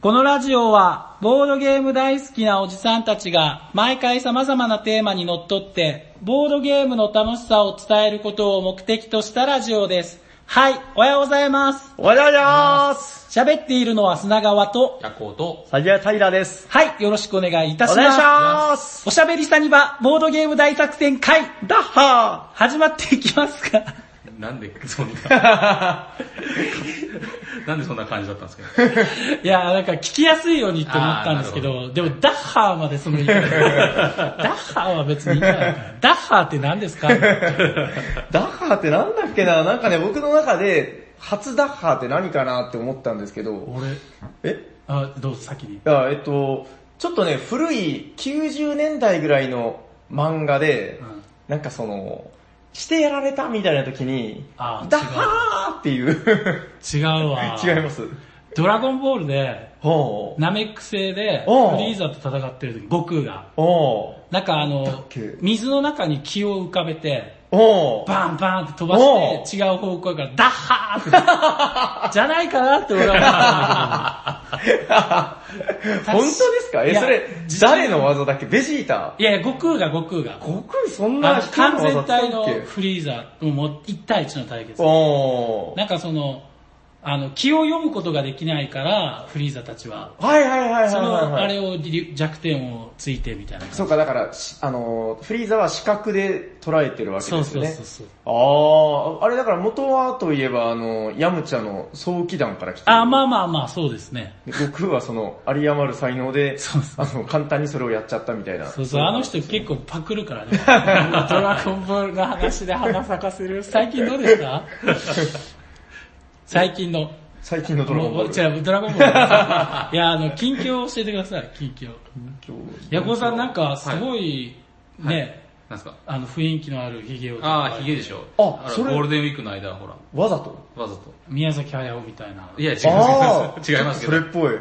このラジオは、ボードゲーム大好きなおじさんたちが、毎回様々なテーマにのっとって、ボードゲームの楽しさを伝えることを目的としたラジオです。はい、おはようございます。おはようございます喋っているのは砂川と、夜行と、サジアタイラです。はい、よろしくお願いいたします。お願いしますおしゃべりサニバ、ボードゲーム大作戦会、ダッハ始まっていきますかなんで そんな、なんでそんな感じだったんですか？いや、なんか聞きやすいようにって思ったんですけど、でもダッハーまでその言い方。ダッハーは別にいい。ダッハーって何ですか？ダッハってなんだっけな？なんかね、僕の中で、初ダッハって何かなって思ったんですけど、俺、え？あ、どうぞ先に。いや、えっと、ちょっとね、古い90年代ぐらいの漫画で、うん。なんかその、してやられたみたいな時に、あダッハーっていう、違うわ。違います。ドラゴンボールで。ナメック星で、フリーザと戦ってる時、悟空が。なんかあの水の中に気を浮かべて、おう。バンバンって飛ばして、違う方向から、ダッハーって、じゃないかなって俺は思ったんだ本当ですか？え、それ、誰の技だっけ？ベジータ。いやいや、悟空が悟空が。悟空そんあのな人の完全体のフリーザ、もう1対1の対決。おー。なんかその、あの、気を読むことができないから、フリーザたちは。はいはいはいはいそはい、の、はい。あれをり弱点をついてみたいな。そうか、だから、しあのー、フリーザは視覚で捉えてるわけそうそうですよね。そうそう。ああ、あれだから元はといえば、あの、ヤムチャの早期団から来てる。あ、まあまあまあ、そうですね。で悟空はその、有り余る才能で、そうそあの、簡単にそれをやっちゃったみたいな。そうそう、あの人結構パクるからね。ドラゴンボールの話で花咲かせる。最近どうですか？最近の。最近のドラゴンボール。違う、ドラゴンボール。いや、あの、近況を教えてください、近況。ヤコウさんなんか、すごい、ね、なんですか？あの、雰囲気のあるヒゲを。ああ、ヒゲでしょ。あそれゴールデンウィークの間、ほら、わざと？わざと。宮崎駿みたいな。いや、違いあます。違いますけど、それっぽい。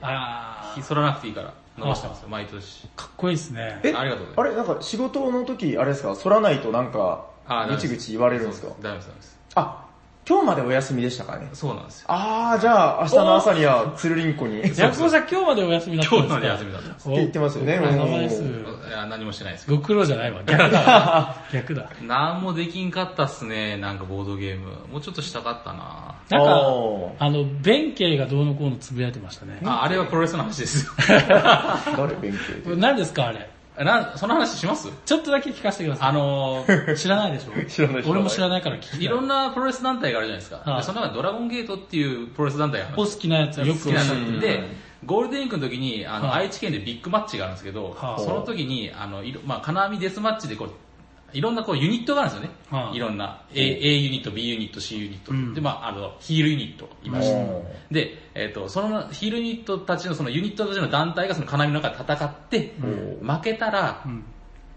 あ剃らなくていいから、伸ばしてますよ、毎年。ー、かっこいいですね。え、ありがとうございあれ、なんか仕事の時、あれですか、反らないとなんかあ、ぐちぐち言われるんですか？大丈夫です、大丈夫です。あ、今日までお休みでしたかね？そうなんですよ。あー、じゃあ、明日の朝には、つるりんこに。ってヤコウさん今日までお休みだったんですか？今日まで休みだったんです。お言ってますよね。お疲れ様です。うんいや、何もしてないです。ご苦労じゃないわ。逆だ。逆だ。なんもできんかったっすね、なんかボー。ドゲー。ム。もうちょっとしたかったななんかあの、弁慶がどうのこうのつぶやいてましたね。あ、あれはプロレスの話ですよ。誰勉強で何ですかあれ。な、その話します？ちょっとだけ聞かせてください。あのー、知らないでしょ。知らない俺も知らない。から聞きたい。いろんなプロレス団体があるじゃないですか。はい。でその中でドラゴンゲートっていうプロレス団体があるんお好きなやつ。よく好きな教えてので、ゴールデンウィークの時に、あの、はい。愛知県でビッグマッチがあるんですけど、はい。その時に、あの、いろまあ、金網デスマッチでこう、いろんなこうユニットがあるんですよね。はいいろんな A, A ユニット、B ユニット、C ユニット。うんで、まあ、あの、ヒールユニットいましたうん。で、えっ、と、そのヒールユニットたちのそのユニットたちの団体がその金網の中で戦って、負けたら、うん。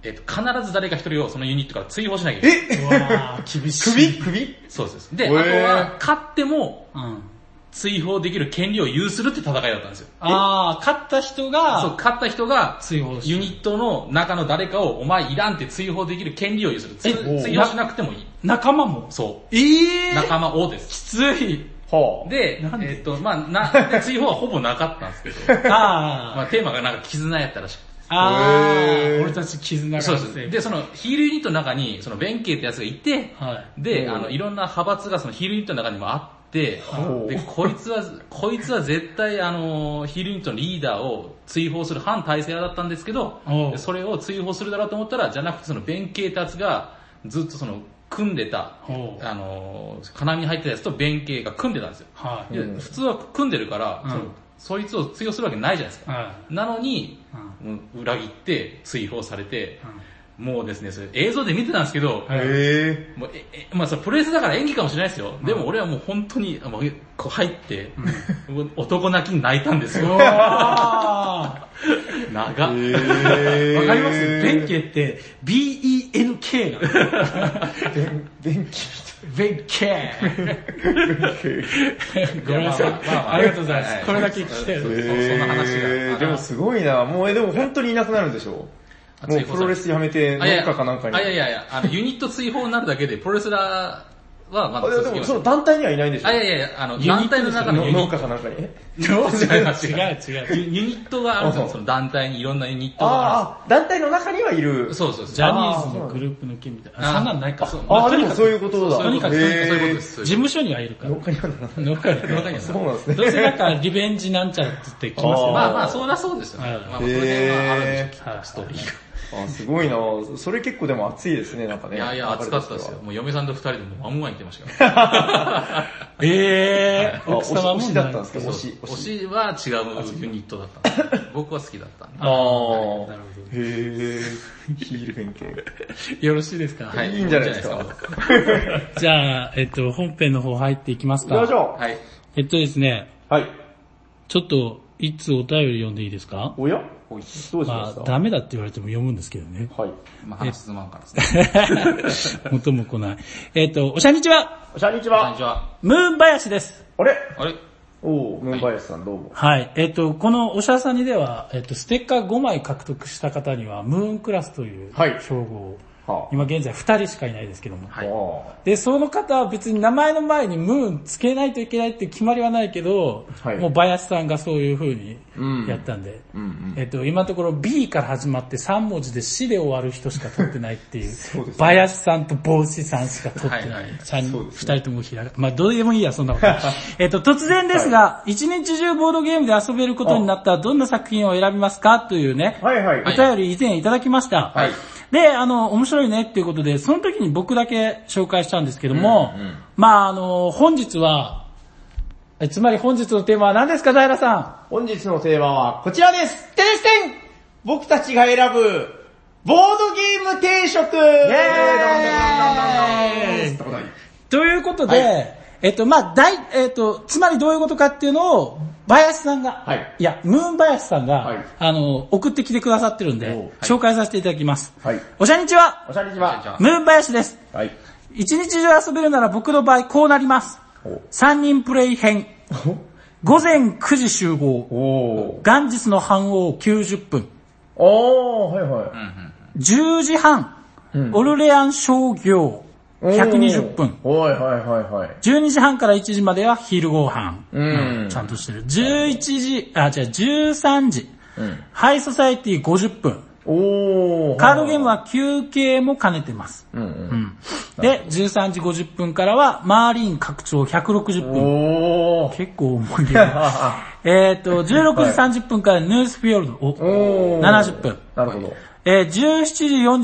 えっ、と、必ず誰か一人をそのユニットから追放しなきゃいけない。え厳しい。首？首？そうです。で、あとは、勝ってもうん。追放できる権利を有するって戦いだったんですよ。あー、勝った人そう、が、勝った人が、追放しユニットの中の誰かを、お前いらんって追放できる権利を有する。追放しなくてもいい。仲間も？そえー？う。仲間をです。きつい。はでなん、で？えっと、まあな、で追放はほぼなかったんですけど、あー。まあテーマがなんか絆やったらしくて。あー、へー俺たち絆がそうです。で、そのヒールユニットの中に、その弁慶ってやつがいて、はい。で、うんあの、いろんな派閥がそのヒールユニットの中にもあって、ほうで、こいつは、こいつは絶対あの、ヒールユニットのリーダーを追放する反体制派だったんですけどそれを追放するだろうと思ったら、じゃなくてその弁慶ってやつが、ずっとその、組んでたあの、金網に入ってたやつと弁慶が組んでたんですよ。はい。普通は組んでるから、うん。そいつを追放するわけないじゃないですか。はなのに、裏切って追放されて、うんもうですね、それ映像で見てたんですけど、はいぁ。へもうええまあそれプロレスだから演技かもしれないですよ。でも俺はもう本当に、もうこう入って、もう男泣きに泣いたんですうよ。わ 長っ。わかります？弁慶って B-E-N-K なの。弁、弁慶弁慶。ごめんなさい。まあまあまあありがとうございます。はいこれだけ聞きたいです。そんな話がでもすごいなもう、え、でも本当にいなくなるんでしょ？あもうプロレスやめて、あいや何かかなんかに。あいやいやいや、あのユニット追放になるだけで、プロレスラーはまだ続きますもその。団体にはいないんでしょ？あ、いやいやいや、あの、ユニット団体の中のユニ農ット家かなんかに？え違います違う違う。ユユニットがあるんですよ、その団体にいろんなユニットがあああ、団体の中にはいる。る。そうそう。ジャニーズのグループの件みたいな。そんなんないか。そうああ、でもそういうことだ。そういうことです。へーそういうことです。事務所にはいるから。農家にはな。農家にはそうなんですね。どうせなんかリベンジなんちゃらって言ってきますよ。まあまあ、そりゃそうですよね。はいまあまあ、その辺はあるんでしょストーリーが。あすごいなそれ結構でも熱いですね、なんかね。いやいや、暑かったですよ。もう嫁さんと二人でもうワンワン言ってましたから。えー、あ奥様も推しだったんですか？推し。推しは違うユニットだったんで。僕は好きだったんで。ああ。なるほへえ。ヒール偏見。よろしいですか？はいいいんじゃないですか？じゃあ、えっと、本編の方入っていきますか？行きましょはい。えっとですね、う。はい。ちょっと、いつお便り読んでいいですか？おや？どうしままあ、ダメだって言われても読むんですけどね。はい。まあ話進まんからですね。元も来ない。えっと、おしゃにちは、こんにちこんには。ちは。ムーン林です。あれ？あれ？おう、ムーンバイアスさんどうも。はい。えっと、このおしゃさにでは、えっと、ステッカー5枚獲得した方には、ムーンクラスというはい称号を、は今現在2人しかいないですけども。あ。はい。はで、その方は別に名前の前にムーンつけないといけないっていう決まりはないけど、はいもう林さんがそういう風にうんやったんで、あ。うんうん。えっと、今のところ B から始まって3文字で死で終わる人しか取ってないっていう、そうですね林さんと帽子さんしか取ってない。はいはいね二人ともひらが、まあどうでもいいや、そんなこと。えっと、突然ですが、一、日中ボードゲームで遊べることになったらどんな作品を選びますか？というね、はいはい。お便り以前いただきました。はいで、あの、面白いねっていうことで、その時に僕だけ紹介したんですけども、うんうんまああの、本日は、えつまり本日のテーマは何ですか、平さん？本日のテーマはこちらです。テレステン僕たちが選ぶ、ボードゲーム定食ということで、えっと、まあ、大、えっと、つまりどういうことかっていうのを、林さんが、はいや、ムーン林さんが、はいあの、送ってきてくださってるんで、おう紹介させていただきます。はい。おしゃにちは、おしゃにちは。あムーン林です。はい。一日中遊べるなら僕の場合こうなります。お三人プレイ編。午前9時集合。元日の半王90分。おー、はいはい。10時半。うんオルレアン商業。120分。はいはいはいはい。12時半から1時までは昼ご飯。うんちゃんとしてる。11時、あ、違う、13時。うん。ハイソサイティ50分。おー。カードゲームは休憩も兼ねてます。うんう。うんん。で、13時50分からはマーリン拡張160分。おー。結構重いゲ ーム。えっと、16時30分からヌースフィヨルド。おおー。70分。なるほど。えー、17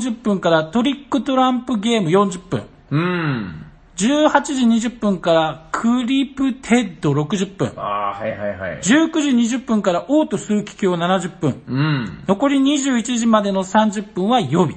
時40分からトリックトランプゲーム40分。うん。18時20分からクリプテッド60分。あー、はいはいはい。19時20分からオート数奇鏡70分。うん。残り21時までの30分は予備。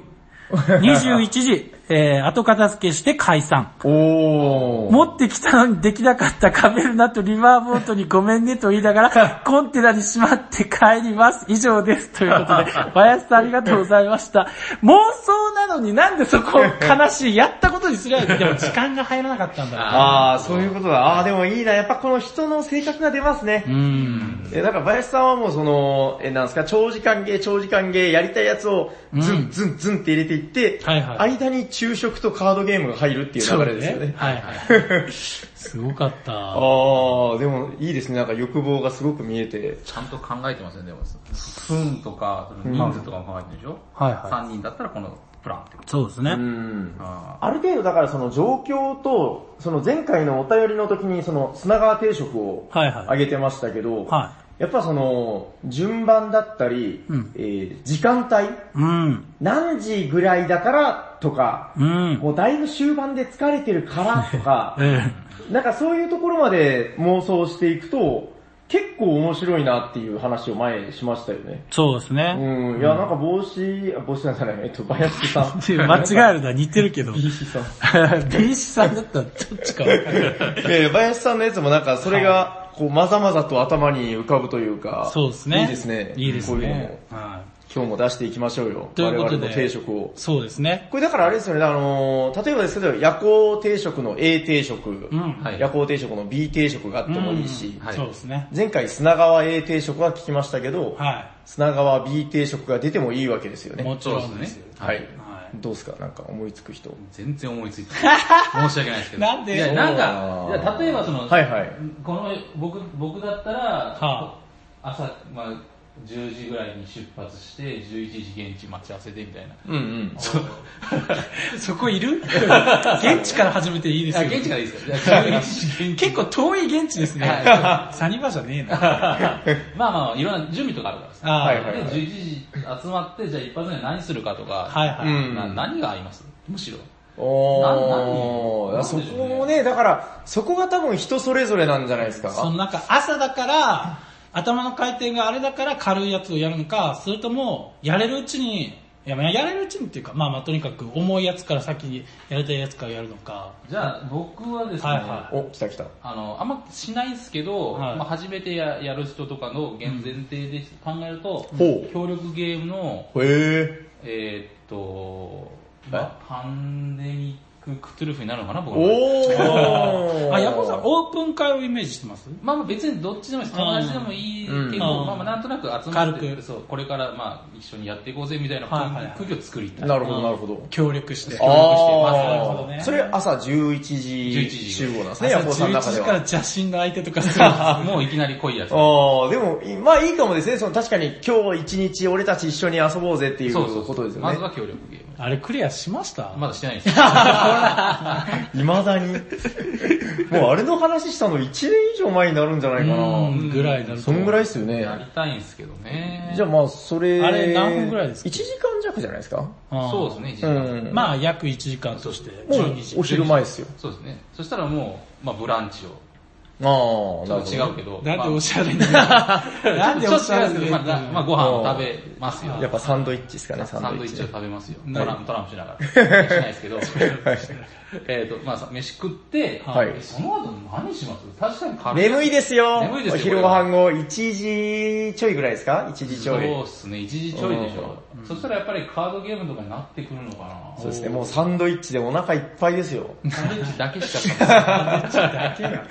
21時、えー、後片付けして解散。おー。持ってきたのにできなかったカメルナとリバーボートにごめんねと言いながら、コンテナにしまって帰ります。以上です。ということで、林さんありがとうございました。妄想なのになんでそこ悲しい。やったことにすりゃいい。でも時間が入らなかったんだろうな。あー、そういうことだ。あー、でもいいな。やっぱこの人の性格が出ますねう。ん。え、だから林さんはもうその、え、なんですか、長時間ゲー、長時間ゲー、やりたいやつをズン、うんズン、ズンって入れていって、はいはい間に昼食とカードゲームが入るっていう流れですよね。はいはい。すごかった。あー、でもいいですね。なんか欲望がすごく見えて。ちゃんと考えてますね、でも。分とか、人数とかも考えてるでしょ？はいはい ?3 人だったらこのプランってこと。そうですね。うん。あある程度だからその状況と、その前回のお便りの時にその砂川定食をはいはいあげてましたけど、はやっぱその、順番だったり、うんえー時間帯、い。うん。何時ぐらいだからとか、うん。もうだいぶ終盤で疲れてるからとか、えなんかそういうところまで妄想していくと、結構面白いなっていう話を前しましたよね。そうですうね。ん、いやなんか帽子、あ帽子なんじゃない、えっと、林さん。間違えるのは似てるけど。B さん。B さんだったらどっちかわかい。えー、林さんのやつもなんかそれが、こう、まざまざと頭に浮かぶというか、そうですね。いいですね。いいですこういうのもね。はい今日も出していきましょうよ。ということで我々の定食を。そうですね。これだからあれですよね、あのー例えばですけど、夜行定食の A 定食、うん。はい夜行定食の B 定食があってもいいし、はいそうですね。前回砂川 A 定食は聞きましたけど、は砂川 B 定食が出てもいいわけですよい。ね。もちろんですよ。はい。はいどうですか？なんか思いつく人。全然思いついてない。申し訳ないですけど。なんで？いや、なんかいや例えばその、はいはいこの、僕、僕だったら、は朝、まあ、10時ぐらいに出発して、11時現地待ち合わせでみたいな。うんうん。そこいる？現地から始めていいですあ、よ。現地からいいですよ。いや11時現地。結構遠い現地ですねは。サニバじゃねえな。まあまあ、いろんな準備とかあるからさ。はいはいで、11時集まって、じゃあ一発目何するかとか、はいはい。何が合います？むしろ。おー、なそこもね、だから、そこが多分人それぞれなんじゃないですか。そのなんか朝だから、頭の回転があれだから軽いやつをやるのか、それとも、やれるうちに、いや、まあやれるうちにっていうか、まあまあとにかく重いやつから先にやりたいやつからやるのか。じゃあ、僕はですね、はいはお、来た来た。あの、あんましないですけど、はいまあ、初めてややる人とかの現前提で考えると、ほう協力ゲームの、へー。えーっと、はいまあ、パンデミッククトゥルフになるのかな、僕は。おー。あ、ヤコさん、オープン会をイメージしてます？まあまあ別にどっちでもいいです。友達でもいいけど、うんまあまあなんとなく集まって、軽くそう、これからまあ一緒にやっていこうぜみたいなはいはいはい空気を作りたい。なるほど、なるほど。協力して。あ協力してますなるほどねー。それ朝11 11時時集合なんですね、朝ヤコさんの11中では。時から邪神の相手とかするんですよ もういきなり濃いやつ。ああ、でも、いまあいいかもですね。その確かに今日一日俺たち一緒に遊ぼうぜっていうそうそうことですよねまず。は協力ゲーム。あれクリアしました？まだしてないです。未だに。もうあれの話したの1年以上前になるんじゃないかうな。ん、ぐらいになるとそんぐらいですよね。やりたいんですけどね。じゃあまあそれ、あれ何分ぐらいですか ?1 時間弱じゃないですか？そうですね、一時う間。ん。まあ約1時間としてもう12時。お昼前ですよ。そうですね。そしたらもう、まあブランチを。ああ、ちょっと違うけど。なんでおしゃゃれに。なんでおしゃれに。違うんですけど、まあ、まあご飯を食べますよ。やっぱサンドイッチですかね、サンサンドイッチをドイッチね。食べますよ。はいトランプ、トランプしながら。しないですけど。えっと、まあさ、飯食って、はいえその後何します？確かに軽い。眠いですよ。眠いですよお昼ご飯後、1時ちょいぐらいですか ?1 時ちょい。そうっすね、一時ちょいでしょ。そしたらやっぱりカードゲームとかになってくるのかな。そうですね、もうサンドイッチでお腹いっぱいですよ。サンドイッチだけしか食べない。だけが。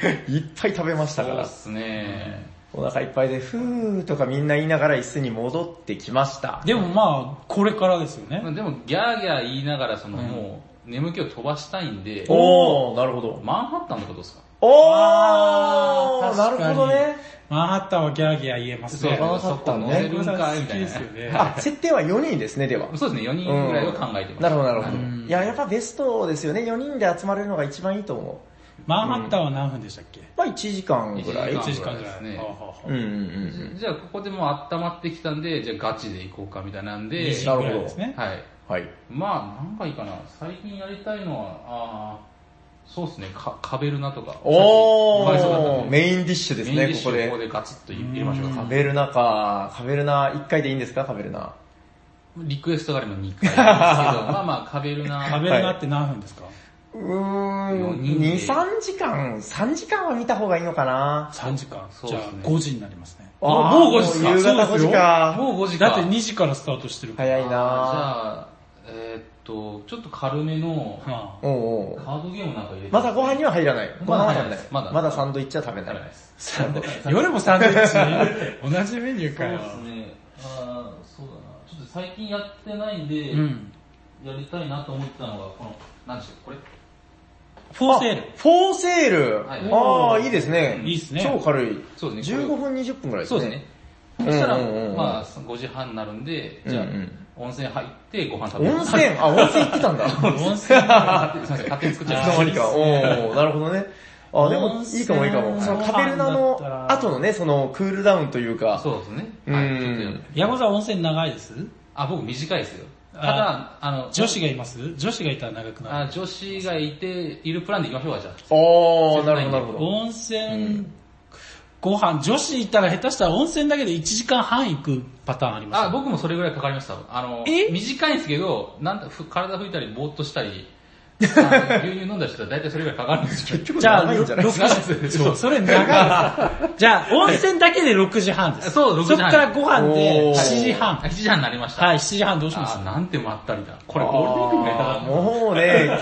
いっぱい食べましたから。そうっすね。お腹いっぱいで、ふーとかみんな言いながら椅子に戻ってきました。でもまあ、これからですよね。でもギャーギャー言いながら、そのもう、眠気を飛ばしたいんで、おー、なるほど。マンハッタンのことですか？おー、なるほどね。マンハッタンはギャーギャー言えますね。マンハッタンねるんかいみたいな。あ、設定は4人ですね、では。そうですね、4人ぐらいを考えてます。なるほど、なるほど。うんいや、やっぱベストですよね。4人で集まれるのが一番いいと思う。マンハッタンは何分でしたっけ？まあ1時間ぐらい。1 ?1 時間ぐらい。ですねじゃあここでもう温まってきたんで、じゃあガチで行こうかみたいなんで2、時なるほどですね。はい。うん。はい。まあ、なんかいいかな。最近やりたいのは、あーそうですね、かカベルナとか。おおメインディッシュですね、メインディッシここでここ。でガツッと入れましょうかカ。ベルナか。カベルナ、1回でいいんですか、カベルナ。リクエストがあれば2回 ですけど、まあまあカベルナ。食べるなって何分ですか？うーん、四人で2、3時間、3時間は見た方がいいのかな。?3 時間。じゃあそうですね5時になりますね。あもう5時っすか夕方5時か。もう5時か。だって2時からスタートしてるから。早いなじゃあ、えーっと、ちょっと軽めのはあおうおうカードゲームなんか入れて。まだご飯には入らない。ご飯は食べない。まだまだサンドイッチは食べない食べない。です。サンド夜もサンドイッチ同じメニューかよ。そうですね。あーそうだな。ちょっと最近やってないんで、うん。やりたいなと思ってたのが、この、何でしょう、これ？フォーセール。フォーセール。はいああ、いいですね。いいっすね超軽い。そうですね。15分20分ぐらいですね。そうですね。そしたら、うんうんうんまあ、5時半になるんで、じゃあ、うんうん温泉入ってご飯食べる。温泉あ、温泉行ってたんだ。温泉。すいません、勝手に作っちゃいましいつの間にか。おー、なるほどね。あ、でもいいかもいいかも。そのカベルナの後のね、そのクールダウンというた。か。そうですね。うんはい。ちょっと山本さん温泉長いです？あ、僕短いですよ。たあだ、あの、女子がいます？女子がいたら長くなる。あ女子がいて、いるプランで行きましょうか、じゃあ。おー、なるほどなるほど。温泉、ご飯、女子いたら下手したら温泉だけで1時間半行くパターンありますよあ、僕もそれぐらいかかりました。あの、え？短いんですけど、なんだ、ふ体拭いたり、ぼーっとしたり、牛乳飲んだりしたら大体それぐらいかかるんですよ。結局じゃあ、長いんじゃないですか。6時、そう、それ長い。じゃあ、温泉だけで6時半です。そう6時半そっからご飯でおー7時半。7時半になりました。はい、7時半どうします？あなんてまったりだ。これゴールデンウィークのネタだもうね、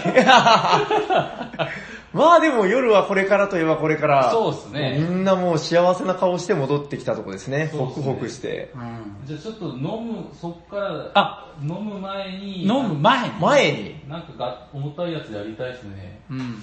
まあでも夜はこれからといえばこれから。そうっすねみんなもう幸せな顔して戻ってきたとこですね。すねクホクして。うんじゃあちょっと飲む、そっから、あ飲む前に、飲む前に。前に、なんかが重たいやつやりたいですね。うん。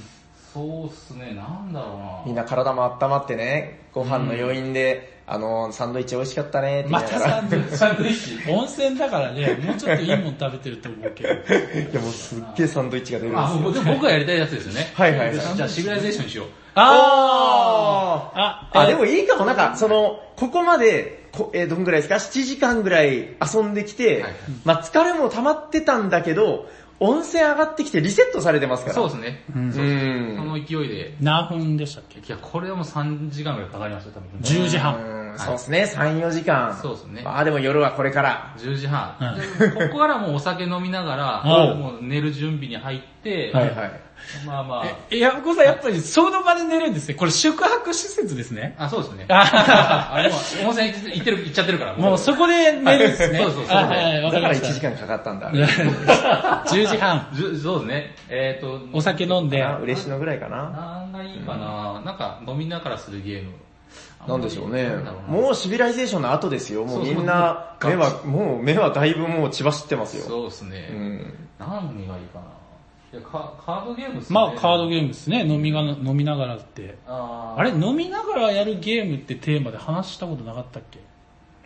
そうっすね、なんだろうな。みんな体も温まってね、ご飯の余韻で、あの、サンドイッチ美味しかったねって言ま。たサンドイッチ。サンドイッチ。温泉だからね、もうちょっといいもん食べてると思うけど。いやもうすっげえサンドイッチが出るんであ、すよ。もうでも僕がやりたいやつですよね。はいはいはいじゃあシビライゼーションにしよう。あーああ、あ、でもいいかも、なんか、その、ここまで、こえーどんぐらいですか ?7 時間ぐらい遊んできて、はいまあ疲れも溜まってたんだけど、温泉上がってきてリセットされてますから。そうですね。うんうそん。の勢いで。何分でしたっけ？いや、これはもう3時間ぐらいかかりました、多分。10時半。うんそうですね、3、4時間。そうですねああ、でも夜はこれから。10時半。うんでここからもうお酒飲みながら、うんもう寝る準備に入って、はいはい。まあまあ、え、いや、こさんやっぱりその場で寝るんですね。これ宿泊施設ですね。あ、そうですね。ああれも温泉行ってる、行っちゃってるから。もうそこで寝るんですね。そうそうそうだから1りました。時間かかったんだ。10時半。そうですね。えっ、と、お酒飲んで。あ嬉しのぐらいかな。なんがいいかな、なんか飲みながらするゲーム。なんでしょうねもうシビライゼーションの後ですよ。もうみんな、目は、もう目はだいぶもう血走ってますよ。そうですね。うん。何がいいかな。いやカカードゲームっすね。まあカードゲム。ームですね。飲みが、飲みながらって。あーあれ、飲みながらやるゲームってテーマで話したことなかったっけ？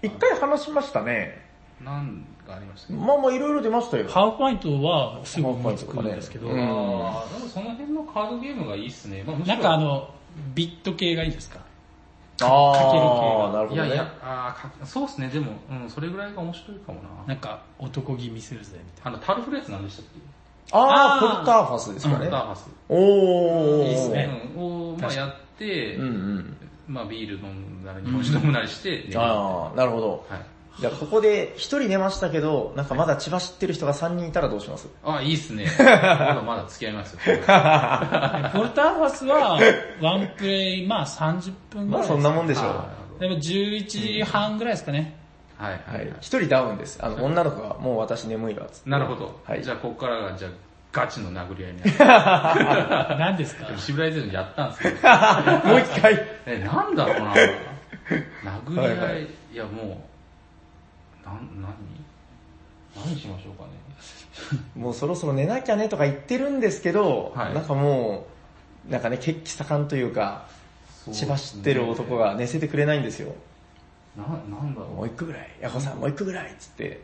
一回話しましたね。なんかありましたね。まあまあいろいろ出ましたよ。ハーフパイントはすぐ思いつくんですけど、ねうんあーでもその辺のカードゲームがいいっすね。まあ、なんかあ、の、ビット系がいいですか？あかける系があ、なるほどね。いやいや、あそうっすね。でも、うん、それぐらいが面白いかもな。なんか男気見せるぜみたいあの、タルフレーズなんでしたっけ？ああ、あーポルターファスですかねタ。ーハス。おー。いいっすねうん、を、まあやって、うんうん。まあビール飲むなり、日本酒飲むなりして、ああ、なるほど。はい。じゃあここで一人寝ましたけど、なんかまだ千葉知ってる人が3人いたらどうします？あ、いいっすね。まだまだ付き合いますよ。な。ポルターファスは、ワンプレイ、まあ30分ぐらい。まあそんなもんでしょう。あでも11時半ぐらいですかね。はいははいいはい。。一人ダウンです。あの、女の子がもう私眠いわ、つって。なるほど。はいじゃあここからが、じゃあガチの殴り合いになる。何ですか？シビライゼーションやったんですけど、もう一回。え、なんだろうな殴り合い、はいはいいやもう、なん、何？何しましょうかね。もうそろそろ寝なきゃねとか言ってるんですけど、はいなんかもう、なんかね、血気盛んというか、千葉知ってる男が寝せてくれないんですよ。な、なんだろう。もう一個ぐらい、ヤコさんもう一個ぐらいっつって、なんだ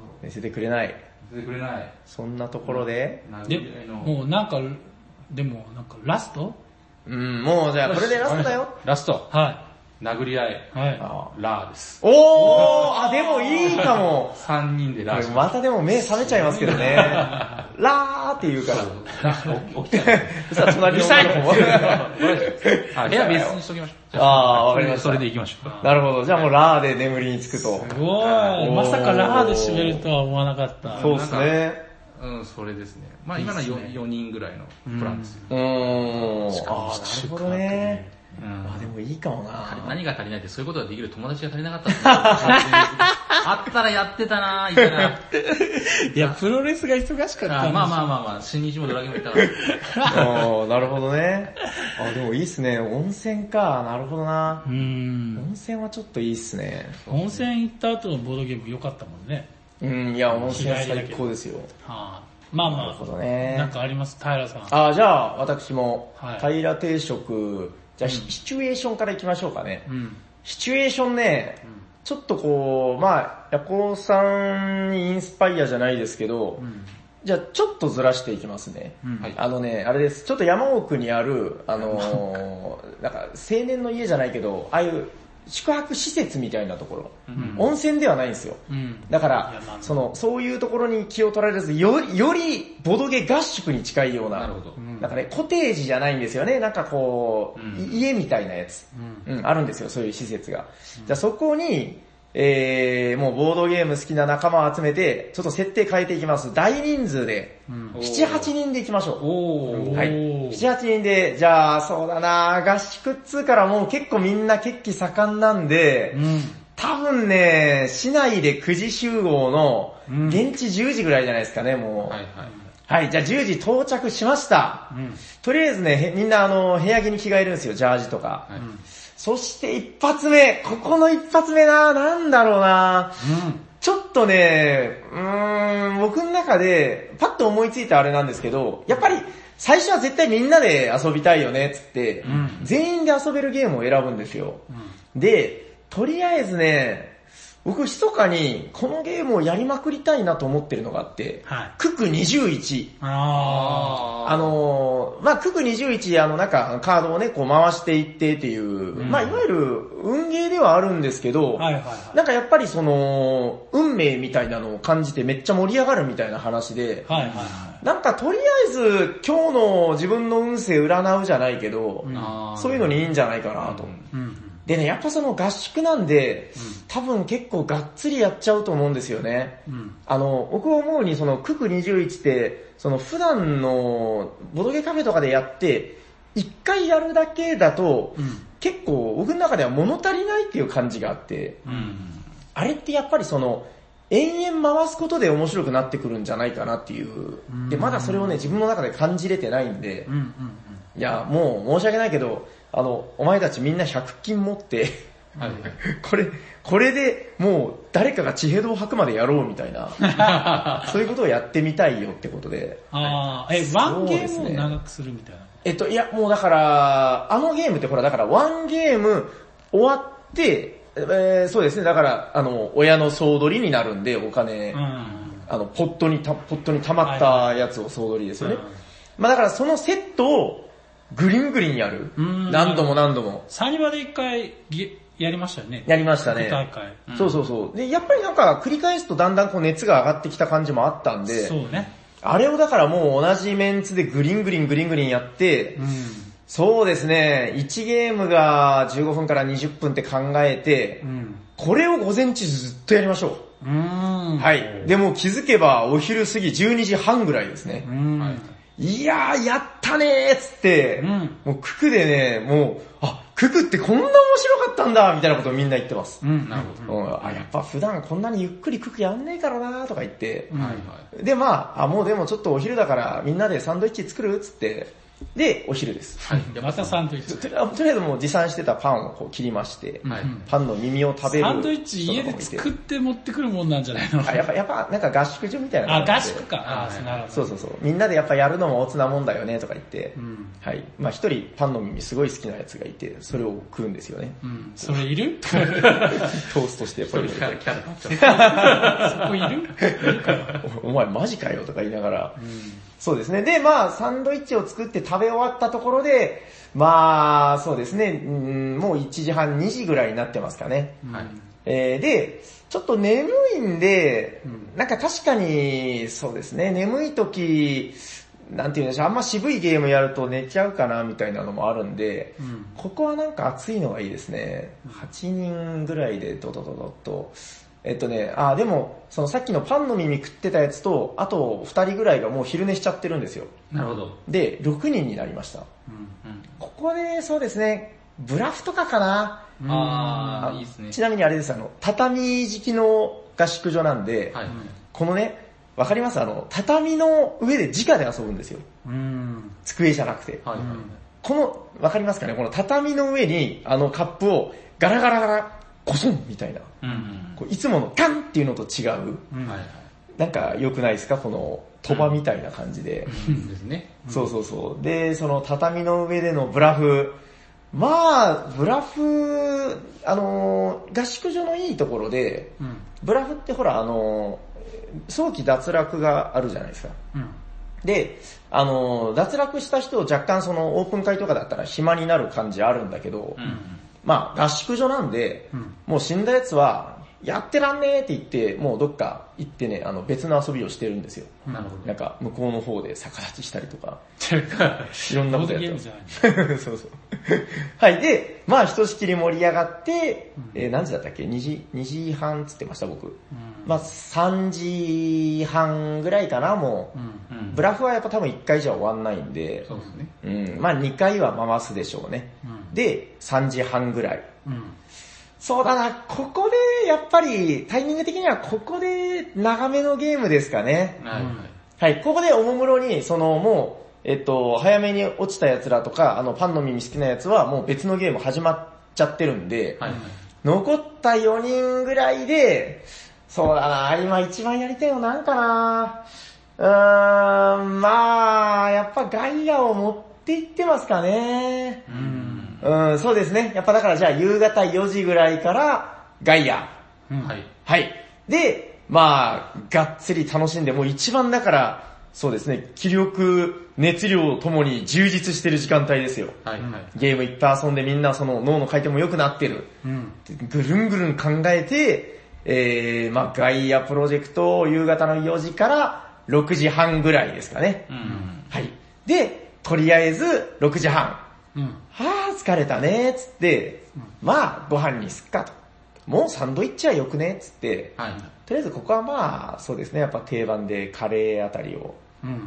ろ寝せてくれない。う。出てくれない。そんなところで、殴で。もうなんか、でもなんかラスト？うん、もうじゃあこれでラストだよ。ラスト。は殴り合い。い。はい。あラーです。おー、あ、でもいいかも。3人でラーしまたでも目覚めちゃいますけどね。ラーって言うから。起きちゃう。そしたら隣の女の子も。あ、部屋別にしときましょう。じゃあーわかりましたそれで行きましょう。なるほど。じゃあもうラーで眠りにつくと。すごい。まさかラーで締めるとは思わなかった。そうですね。うん、それですね。まあ今の 4, 4人ぐらいのプランですよ。うーん。あしかもなるほどね。うんあ、でもいいかもな。何が足りないってそういうことができる友達が足りなかったって あったらやってたなぁ、いたら。いや、プロレスが忙しかったまあまあまあまあ、新日もドラゲもいたから。あーなるほどね。あ、でもいいっすね。温泉か。なるほどなう。ん。温泉はちょっといいっすね。温泉行った後のボードゲーム良かったもんね。うん、いや、温泉最高ですよ。はあ、まあなるほまあ、どね。なんかあります？平さん。あ、じゃあ、私もはい、平定食、じゃあ、シシチュエーションからいきましょうかね。うん。シチュエーションね、ちょっとこう、まあ、ヤコウさんにインスパイアじゃないですけど、うん。じゃあちょっとずらしていきますね。うんはいあのね、あれです。ちょっと山奥にある、あのー なんか青年の家じゃないけど、ああいう宿泊施設みたいなところ。うん温泉ではないんですよ。うん。だからその、そういうところに気を取られず、より、よりボドゲ合宿に近いような、なんかね、コテージじゃないんですよね。なんかこう、うんい家みたいなやつ。うん。うん、あるんですよ、そういう施設が。じゃあそこに、えー、もうボードゲーム好きな仲間を集めて、ちょっと設定変えていきます。大人数で、うんお7、8人で行きましょう。はい。7、8人で、じゃあ、そうだな合宿っつうからもう結構みんな血気盛んなんで、うん。多分ね、市内で9時集合の、うん現地10時ぐらいじゃないですかね、もう。はいはい。はい、じゃあ10時到着しました。うん。とりあえずね、へみんなあの、部屋着に着替えるんですよ、ジャージとか。はいそして一発目、ここの一発目な、なんだろうな。ちょっとね、うーん、僕の中で、パッと思いついたあれなんですけど、やっぱり、最初は絶対みんなで遊びたいよね、つって、ん全員で遊べるゲームを選ぶんですよ。で、とりあえずね、僕密かにこのゲームをやりまくりたいなと思ってるのがあって、はいクク21。ああのー、まあ、クク21、あの、なんか、カードをね、こう回していってっていう、まあ、いわゆる運ゲーではあるんですけど、あ。はいはいはい。なんかやっぱりその、運命みたいなのを感じてめっちゃ盛り上がるみたいな話で、はいはいはなんかとりあえず今日の自分の運勢占うじゃないけど、あーそういうのにいいんじゃないかなと。い。うん。でね、やっぱその合宿なんで、多分結構がっつりやっちゃうと思うんですよね。うん。あの、僕思うにそのクク21って、その普段のボドゲカフェとかでやって、一回やるだけだと、うん。結構僕の中では物足りないっていう感じがあって、うん。あれってやっぱりその、延々回すことで面白くなってくるんじゃないかなっていう。で、まだそれをね、自分の中で感じれてないんで。いや、もう申し訳ないけど、あの、お前たちみんな100均持って、はい。これ、これでもう誰かが地平道を吐くまでやろうみたいな、そういうことをやってみたいよってことで。ああ、え、ワンゲームを長くするみたいな？えっと、いや、もうだから、あのゲームってほら、だからワンゲーム終わって、えーそうですね、だから、あの、親の総取りになるんで、お金、うん。あの、ポットにた、ポットに溜まったやつを総取りですよね。うんまあだからそのセットをグリングリンやる？うん何度も何度も。サニバで一回ゲやりましたよね。やりましたね。大会。そうそうそう。で、やっぱりなんか繰り返すとだんだんこう熱が上がってきた感じもあったんで、そうね。あれをだからもう同じメンツでグリングリングリングリンやって、うん。そうですね、1ゲームが15分から20分って考えてう、ん。これを午前中ずっとやりましょうーん。う。はい。でも気づけばお昼過ぎ12時半ぐらいですねう。ん。はいいやー、やったねーっつって、うんもうククでね、もう、あ、ククってこんな面白かったんだみたいなことをみんな言ってます。うん。なるほうん、あ、やっぱ普段こんなにゆっくりククやんねえからなーとか言って。はいはい。で、まあ、あ、もうでもちょっとお昼だからみんなでサンドイッチ作るっつって、で、お昼です。はい。またサンドイッチ。とりあとりあえずもう持参してたパンをこう切りまして、はい。パンの耳を食べるサンドイッチ家で作って持ってくるもんなんじゃないの？あ、やっぱ、やっぱなんか合宿所みたいなあ、感じで合宿か。あ、はいなるほど。そうそうそう。みんなでやっぱやるのもおつなもんだよねとか言って、うん。はい。まあ一人パンの耳すごい好きなやつがいて、それを食うんですよね。うん。それいる？トーストしてポリポリそこいる？おお前マジかよとか言いながら、そうですね。で、まあ、サンドイッチを作って食べ終わったところで、まあ、そうですね、うんもう1時半、2時ぐらいになってますかね。う。はい。えーで、ちょっと眠いんで、なんか確かに、そうですね、眠い時、なんて言うんでしょう、あんま渋いゲームやると寝ちゃうかなみたいなのもあるんで、うん。ここはなんか暑いのがいいですね。8人ぐらいでドドドドッと。えっとね、あ、でも、そのさっきのパンの耳食ってたやつと、あと2人ぐらいがもう昼寝しちゃってるんですよ。なるほど。で、6人になりました。うん。うん。ここで、そうですね、ブラフとかかな。あー、いいですね。ちなみにあれです、あの、畳敷きの合宿所なんで、はい。このね、わかります？あの、畳の上で直で遊ぶんですよ。うん。机じゃなくて。はいはい。この、わかりますかね？この畳の上に、あのカップをガラガラガラ、コソンみたいな。うん。こういつものガンっていうのと違う。うん。はいはい。なんか良くないですか？この、鳥羽みたいな感じで。ですね。そうそうそう。で、その畳の上でのブラフ。まあ、ブラフ、あのー合宿所のいいところで、うん。ブラフってほら、あのー早期脱落があるじゃないですか。うん。で、あのー脱落した人若干そのオープン会とかだったら暇になる感じあるんだけど、うん。まあ合宿所なんで、うんもう死んだやつは、やってらんねえって言って、もうどっか行ってね、あの別の遊びをしてるんですよ。なるほなんか向こうの方で逆立ちしたりとか、ていうか、いろんなことやってます。そうそう。はい。で、まあひとしきり盛り上がって、えー何時だったっけ ?2 時、2時半つってました僕。まあ3時半ぐらいかな、もう。うん。うん。ブラフはやっぱ多分1回じゃ終わんないんで、そうですね。うん、まあ2回は回すでしょうね。うんで、3時半ぐらい。うん。そうだな、ここでやっぱりタイミング的にはここで長めのゲームですかね。はいはい。はい、ここでおもむろに、そのもう、えっと、早めに落ちた奴らとか、あの、パンの耳好きなやつはもう別のゲーム始まっちゃってるんで、はいはい。残った4人ぐらいで、そうだな、今一番やりたいのなんかなうーん、まあ、やっぱガイアを持っていってますかね。うん。うん、そうですね。やっぱだからじゃあ夕方4時ぐらいからガイア。うんはい。はい。で、まあ、がっつり楽しんで、もう一番だから、そうですね、気力、熱量ともに充実してる時間帯ですよ。はいはい。ゲームいっぱい遊んでみんなその脳の回転も良くなってる。うん。ぐるんぐるん考えて、えー、まあガイアプロジェクトを夕方の4時から6時半ぐらいですかね。うん。はい。で、とりあえず6時半。うん。はぁ、疲れたね、つって、まあ、ご飯にすっかと。もうサンドイッチはよくね、つって、はい。とりあえずここはまあ、そうですね、やっぱ定番でカレーあたりを。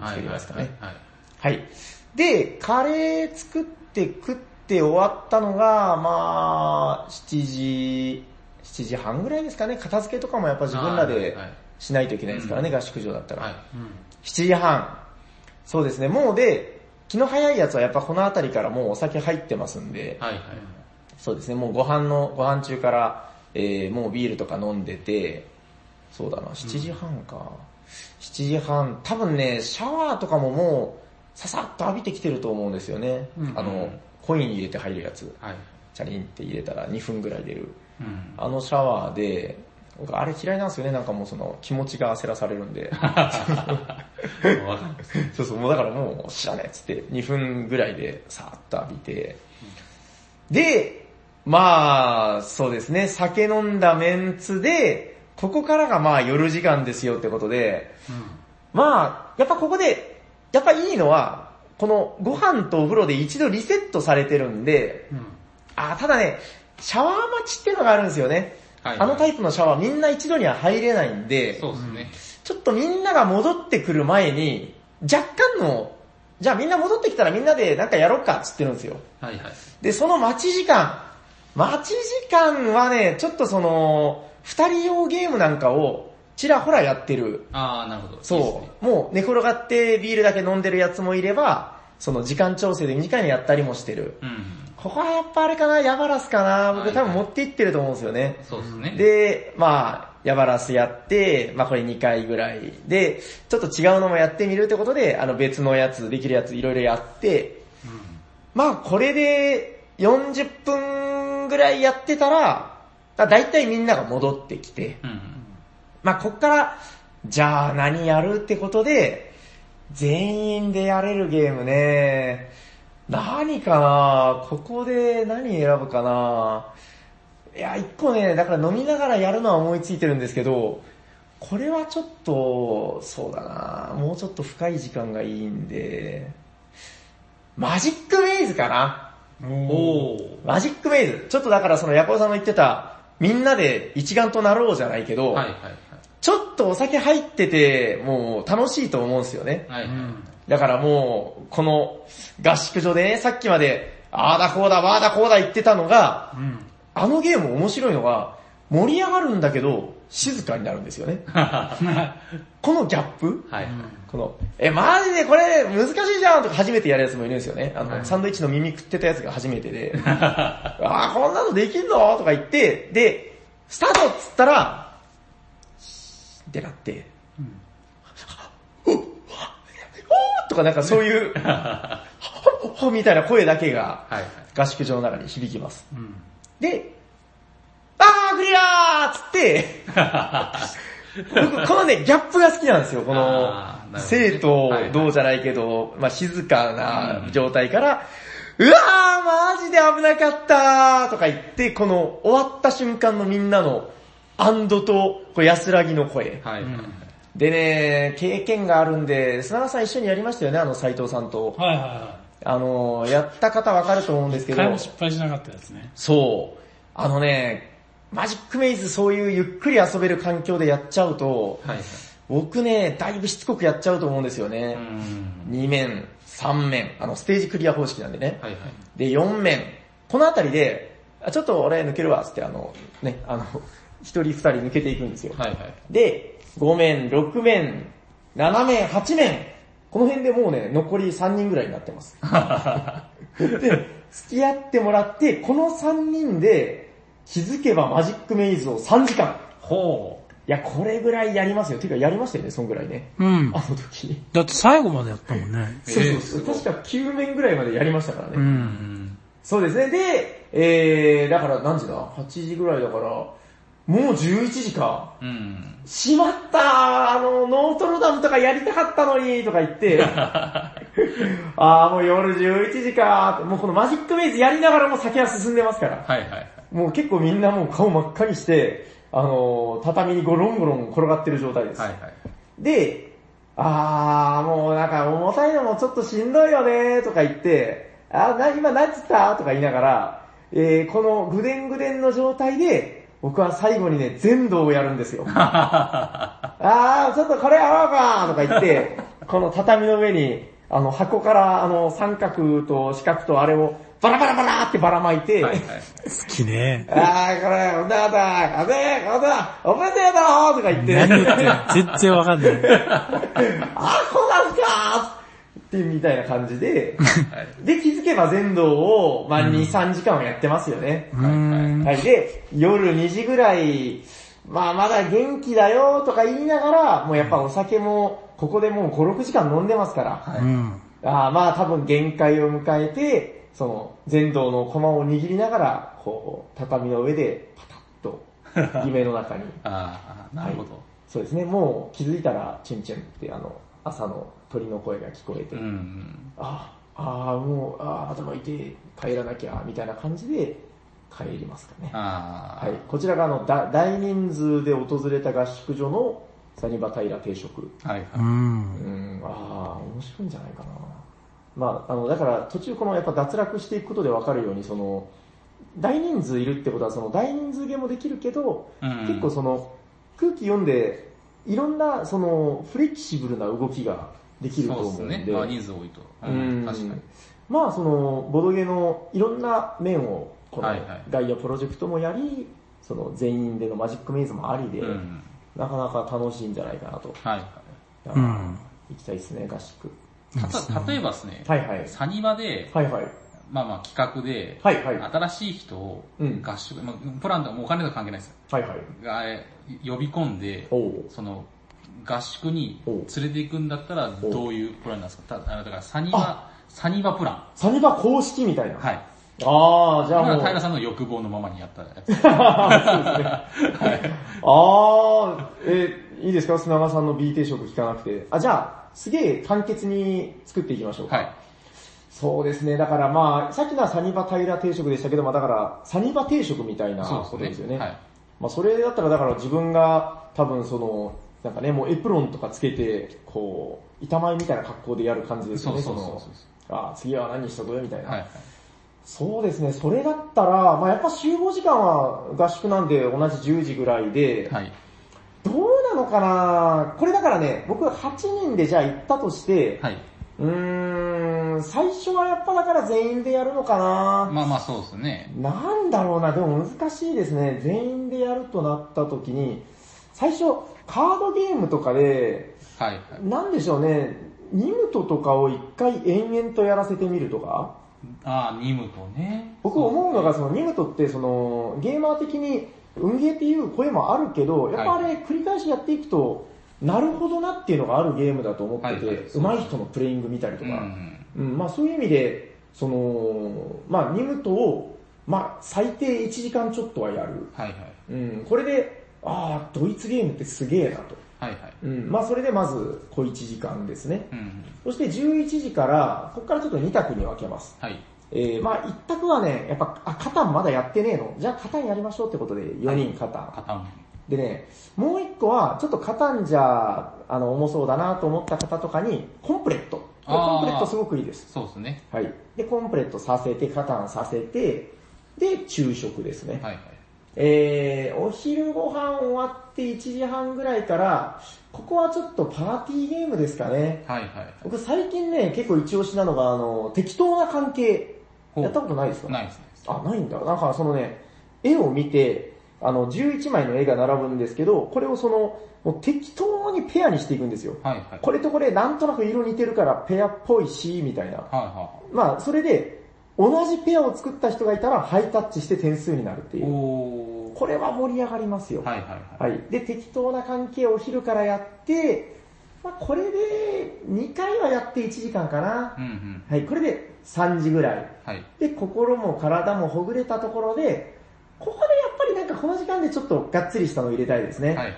作りますかねはい。はい。で、カレー作って食って終わったのが、まあ、7時、7時半ぐらいですかね。片付けとかもやっぱ自分らでしないといけないですからね、合宿場だったら。はい。7時半。そうですね、もうで、気の早いやつはやっぱこの辺りからもうお酒入ってますんで、はい。はい。そうですね、もうご飯の、ご飯中から、えー、もうビールとか飲んでて、そうだな、7時半か。7時半、多分ね、シャワーとかももう、ささっと浴びてきてると思うんですよね。うんあの、コイン入れて入るやつ。はい。チャリンって入れたら2分ぐらい出る。うん。あのシャワーで、僕あれ嫌いなんですよね、なんかもうその気持ちが焦らされるんで。そうそう、もうだからもう知らねえっつって2分ぐらいでさーっと浴びて、で、まあ、そうですね、酒飲んだメンツで、ここからがまあ夜時間ですよってことで、まあ、やっぱここで、やっぱいいのは、このご飯とお風呂で一度リセットされてるんで、うん。あ、ただね、シャワー待ちっていうのがあるんですよね。はいあのタイプのシャワーみんな一度には入れないんで、そうですね。ちょっとみんなが戻ってくる前に、若干の、じゃあみんな戻ってきたらみんなでなんかやろうかっつってるんですよ。はいはい。で、その待ち時間、待ち時間はね、ちょっとその、二人用ゲームなんかをちらほらやってる。ああ、なるほど。いいですそねう。もう寝転がってビールだけ飲んでるやつもいれば、その時間調整で短いのやったりもしてる。うん。ここはやっぱあれかな、ヤバラスかな。僕はい多分持っていってると思うんですよね。そうですね。で、まあ、ヤバラスやって、まあこれ2回ぐらいで、ちょっと違うのもやってみるってことで、あの別のやつ、できるやついろいろやって、まあこれで40分ぐらいやってたら、だだいたいみんなが戻ってきて、うん。まあこっから、じゃあ何やるってことで、全員でやれるゲームね。何かなここで何選ぶかないや、一個ね、だから飲みながらやるのは思いついてるんですけど、これはちょっと、そうだなもうちょっと深い時間がいいんで、マジックメイズかなお。マジックメイズ。ちょっとだからそのヤコウさんの言ってた、みんなで一丸となろうじゃないけど、はいはいちょっとお酒入ってて、もう楽しいと思うんですよね。はい。はいはい。だからもう、この合宿所でね、さっきまで、あーだこうだ、わーだこうだ言ってたのが、うん。あのゲーム面白いのが、盛り上がるんだけど、静かになるんですよね。このギャップ？はい。この、え、マジでこれ難しいじゃんとか初めてやるやつもいるんですよね。あの、サンドイッチの耳食ってたやつが初めてで、あーこんなのできんのとか言って、で、スタートっつったら、ってなって、おおとかなんかそういう、ほほみたいな声だけがはい。合宿場の中に響きます。うん。で、あークリアーっつって、僕このね、ギャップが好きなんですよ。この生徒どうじゃないけど、まあ静かな状態から、うわーマジで危なかったーとか言って、この終わった瞬間のみんなの安堵とこう安らぎの声。はい。はい。でね、経験があるんで、砂川さん一緒にやりましたよね、あの斉藤さんと。はいはいはあの、やった方わかると思うんですい。けど一回、も失敗しなかったやつね。そう。あのね、マジックメイズそういうゆっくり遊べる環境でやっちゃうと、はい。僕ね、だいぶしつこくやっちゃうと思うんですよねう。ん。2面、3面、あの、ステージクリア方式なんでね。はいはい。で、4面。このあたりで、あちょっと俺抜けるわ、つってあの、ね、あの、1人2人抜けていくんですよ。はいはい。で、5面、6面、7面、8面、この辺でもうね、残り3人ぐらいになってます。で、付き合ってもらって、この3人で気づけばマジックメイズを3時間。ほいや、これぐらいやりますよ。ていうかやりましたよね、そんぐらいね。うんあ。の時。だって最後までやったもんね。そうそうすごい確か9面ぐらいまでやりましたからね。う。ん。そうですね。で、えー、だから何時だ ?8 時ぐらいだから、もう11時か。うん。しまったあの、ノートルダムとかやりたかったのにとか言って、あーもう夜11時かーもうこのマジックメイズやりながらも先は進んでますから。はいはいはい。もう結構みんなもう顔真っ赤にして、あのー、畳にゴロンゴロン転がってる状態です。はいはい。で、あー、もうなんか重たいのもちょっとしんどいよねとか言って、あー、な、今何つった？とか言いながら、えー、このぐでんぐでんの状態で、僕は最後にね、全道をやるんですよ。あー、ちょっとこれやろうかとか言って、この畳の上に、あの箱からあの三角と四角とあれをバラバラバラってばらまいて、はいはい。好きね。あー、これ、女だ、風、風、おめでとうとか言って、何言ってる全然わかんない。あ、こうなんすかってみたいな感じで、はい。で、気づけば全道を、まあ2、3時間はやってますよね。はい。で、夜2時ぐらい、まあまだ元気だよとか言いながら、もうやっぱお酒も、ここでもう5、6時間飲んでますから、うん。あーまあ多分限界を迎えて、その、全道の駒を握りながら、こう、畳の上でパタッと、夢の中に。ああ、なるほど。そうですね、もう気づいたら、チュンチュンってあの、朝の鳥の声が聞こえて、うんうん。ああ、もう、ああ、頭痛い、帰らなきゃ、みたいな感じで帰りますかね。ああ。はい。こちらがあの、だ大人数で訪れた合宿所のサニバタイラ定食。はいはい。う。うんん、ああ、面白いんじゃないかな。まあ、あの、だから途中このやっぱ脱落していくことでわかるように、その、大人数いるってことはその大人数ゲーもできるけど、うん結構その空気読んで、いろんなそのフレキシブルな動きができるとそう思うんで。ですね。まあ人数多いと。ううんん。確かに。まあその、ボドゲのいろんな面を、このはいはいガイアプロジェクトもやり、その全員でのマジックメイズもありで、うん。なかなか楽しいんじゃないかなと。はいはい。行きたいですね、合宿。例えばですね、はいはい。サニバで、はいはい。まあまあ企画で、はいはい。新しい人をうん合宿、まあ、プランとかもうお金とか関係ないですよ。はいはい。がえ呼び込んで、その合宿に連れて行くんだったらどういうプランなんですか？たあのだからサニバ、サニバプラン。サニバ公式みたいな。はい。ああ、じゃあ今もう。平さんの欲望のままにやったやつ。ああ、えーいいですか？砂川さんの B 定食聞かなくて。あ、じゃあ、すげえ簡潔に作っていきましょうか。はい。そうですね。だからまあ、さっきのはサニバ平定食でしたけど、まあだから、サニバ定食みたいなそうことですよね。はい。まあそれだったらだから自分が多分その、なんかね、もうエプロンとかつけて、こう、板前みたいな格好でやる感じですよね。そうそうそうのそうあ次は何しとく？みたいな。はいはい。そうですね。それだったら、まあやっぱ集合時間は合宿なんで同じ10時ぐらいで、はい。どうなのかな？これだからね、僕は8人でじゃあ行ったとして、はい。うーん、最初はやっぱだから全員でやるのかな、まあまあそうですね。なんだろうな、でも難しいですね。全員でやるとなった時に、最初、カードゲームとかで、はいはい。なんでしょうね、ニムトとかを一回延々とやらせてみるとか、ああ、ニムとね。僕思うのがそのニムトってそのゲーマー的に運ゲーっていう声もあるけど、やっぱあれ繰り返しやっていくと、なるほどなっていうのがあるゲームだと思ってて、はいはい上手い人のプレイング見たりとか、うん。うん、まあそういう意味で、その、まあニムトを、まあ最低1時間ちょっとはやる。はいはい。うん、これで、ああ、ドイツゲームってすげえなと。はいはい。うん、まあそれでまず小1時間ですね。うん。そして11時から、ここからちょっと2択に分けます。はい。えー、まあ一択はね、やっぱ、あ、カタンまだやってねえのじゃあカタンやりましょうってことで4人カタン。片思い。でね、もう一個は、ちょっとカタンじゃ、あの、重そうだなと思った方とかに、コンプレット。これあーコンプレットすごくいいです。そうですね。はい。で、コンプレットさせて、カタンさせて、で、昼食ですね。はいはい。えー、お昼ご飯終わって1時半ぐらいから、ここはちょっとパーティーゲームですかね。はいはい。僕最近ね、結構一押しなのが、あの、適当な関係。やったことないですか？ないですね。あ、ないんだ。なんかそのね、絵を見て、あの、11枚の絵が並ぶんですけど、これをその、もう適当にペアにしていくんですよ。はいはい。これとこれなんとなく色似てるからペアっぽいし、みたいな。はいはまあ、それで、同じペアを作った人がいたらハイタッチして点数になるってい。いう。これは盛り上がりますよ。はいはいはい。はい。で、適当な関係をお昼からやって、まあ、これで2回はやって1時間かな。うんうん。はい。これで3時ぐらい。はい。で、心も体もほぐれたところで、ここでやっぱりなんかこの時間でちょっとがっつりしたのを入れたいですね。はいはい。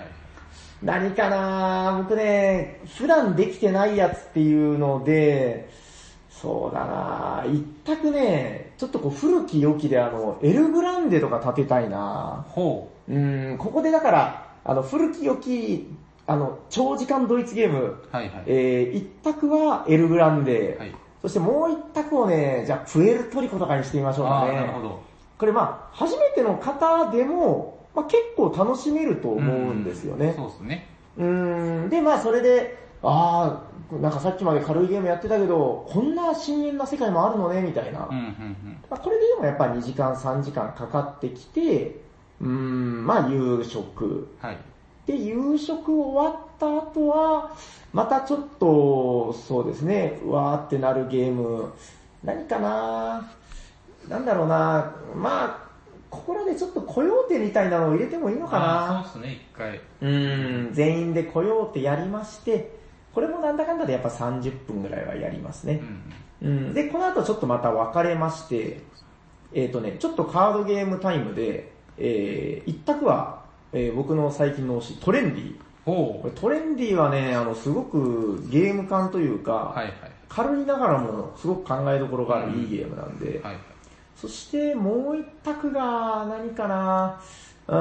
何かな僕ね、普段できてないやつっていうので、そうだな一択ね、ちょっとこう古き良きであの、エルグランデとか立てたいなほうん、ここでだから、あの、古き良き、あの、長時間ドイツゲーム、う。はいはい。えー、一択はエルグランデ、はい。そしてもう一択をね、じゃあプエルトリコとかにしてみましょうかあね。ーなるほど。これまあ、初めての方でも、まあ、結構楽しめると思うんですよね。そうですね。うーん、で、まあそれで、ああ、なんかさっきまで軽いゲームやってたけど、こんな深淵な世界もあるのね、みたいな。うんうんうん。まあ、これででもやっぱ2時間、3時間かかってきて、うーん、まあ夕食。はい。で、夕食終わった後は、またちょっと、そうですね、うわーってなるゲーム、何かななんだろうなまあ、ここらでちょっとコヨーテみたいなのを入れてもいいのかな？そうですね、一回。うーん、全員で来ようってやりまして、これもなんだかんだでやっぱ30分ぐらいはやりますねう。ん。うん、で、この後ちょっとまた分かれまして、えっ、とね、ちょっとカードゲームタイムで、えー、一択は、えー僕の最近の推し、トレンディ。ほこれトレンディはね、あの、すごくゲーム感というか、はいはい。軽いながらもすごく考えどころがあるいいゲームなんで、はいはい。そしてもう一択が何かなうーん、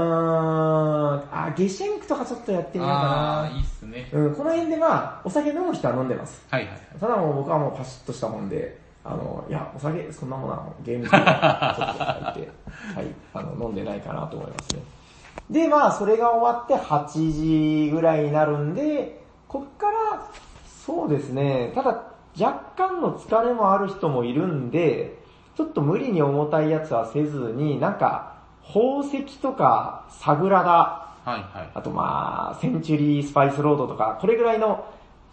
あ、ゲシェンクとかちょっとやってみようかああ、な。いいっすね。うん、この辺でまあ、お酒飲む人は飲んでます。はいはい。ただもう僕はもうパシッとしたもんで、あの、いや、お酒、そんなものはゲーム機はちょっと入って、はい、あの、飲んでないかなと思いますね。で、まあ、それが終わって8時ぐらいになるんで、こっから、そうですね、ただ、若干の疲れもある人もいるんで、ちょっと無理に重たいやつはせずに、なんか、宝石とか、サグラダ、はいはい。あとまあ、センチュリースパイスロードとか、これぐらいの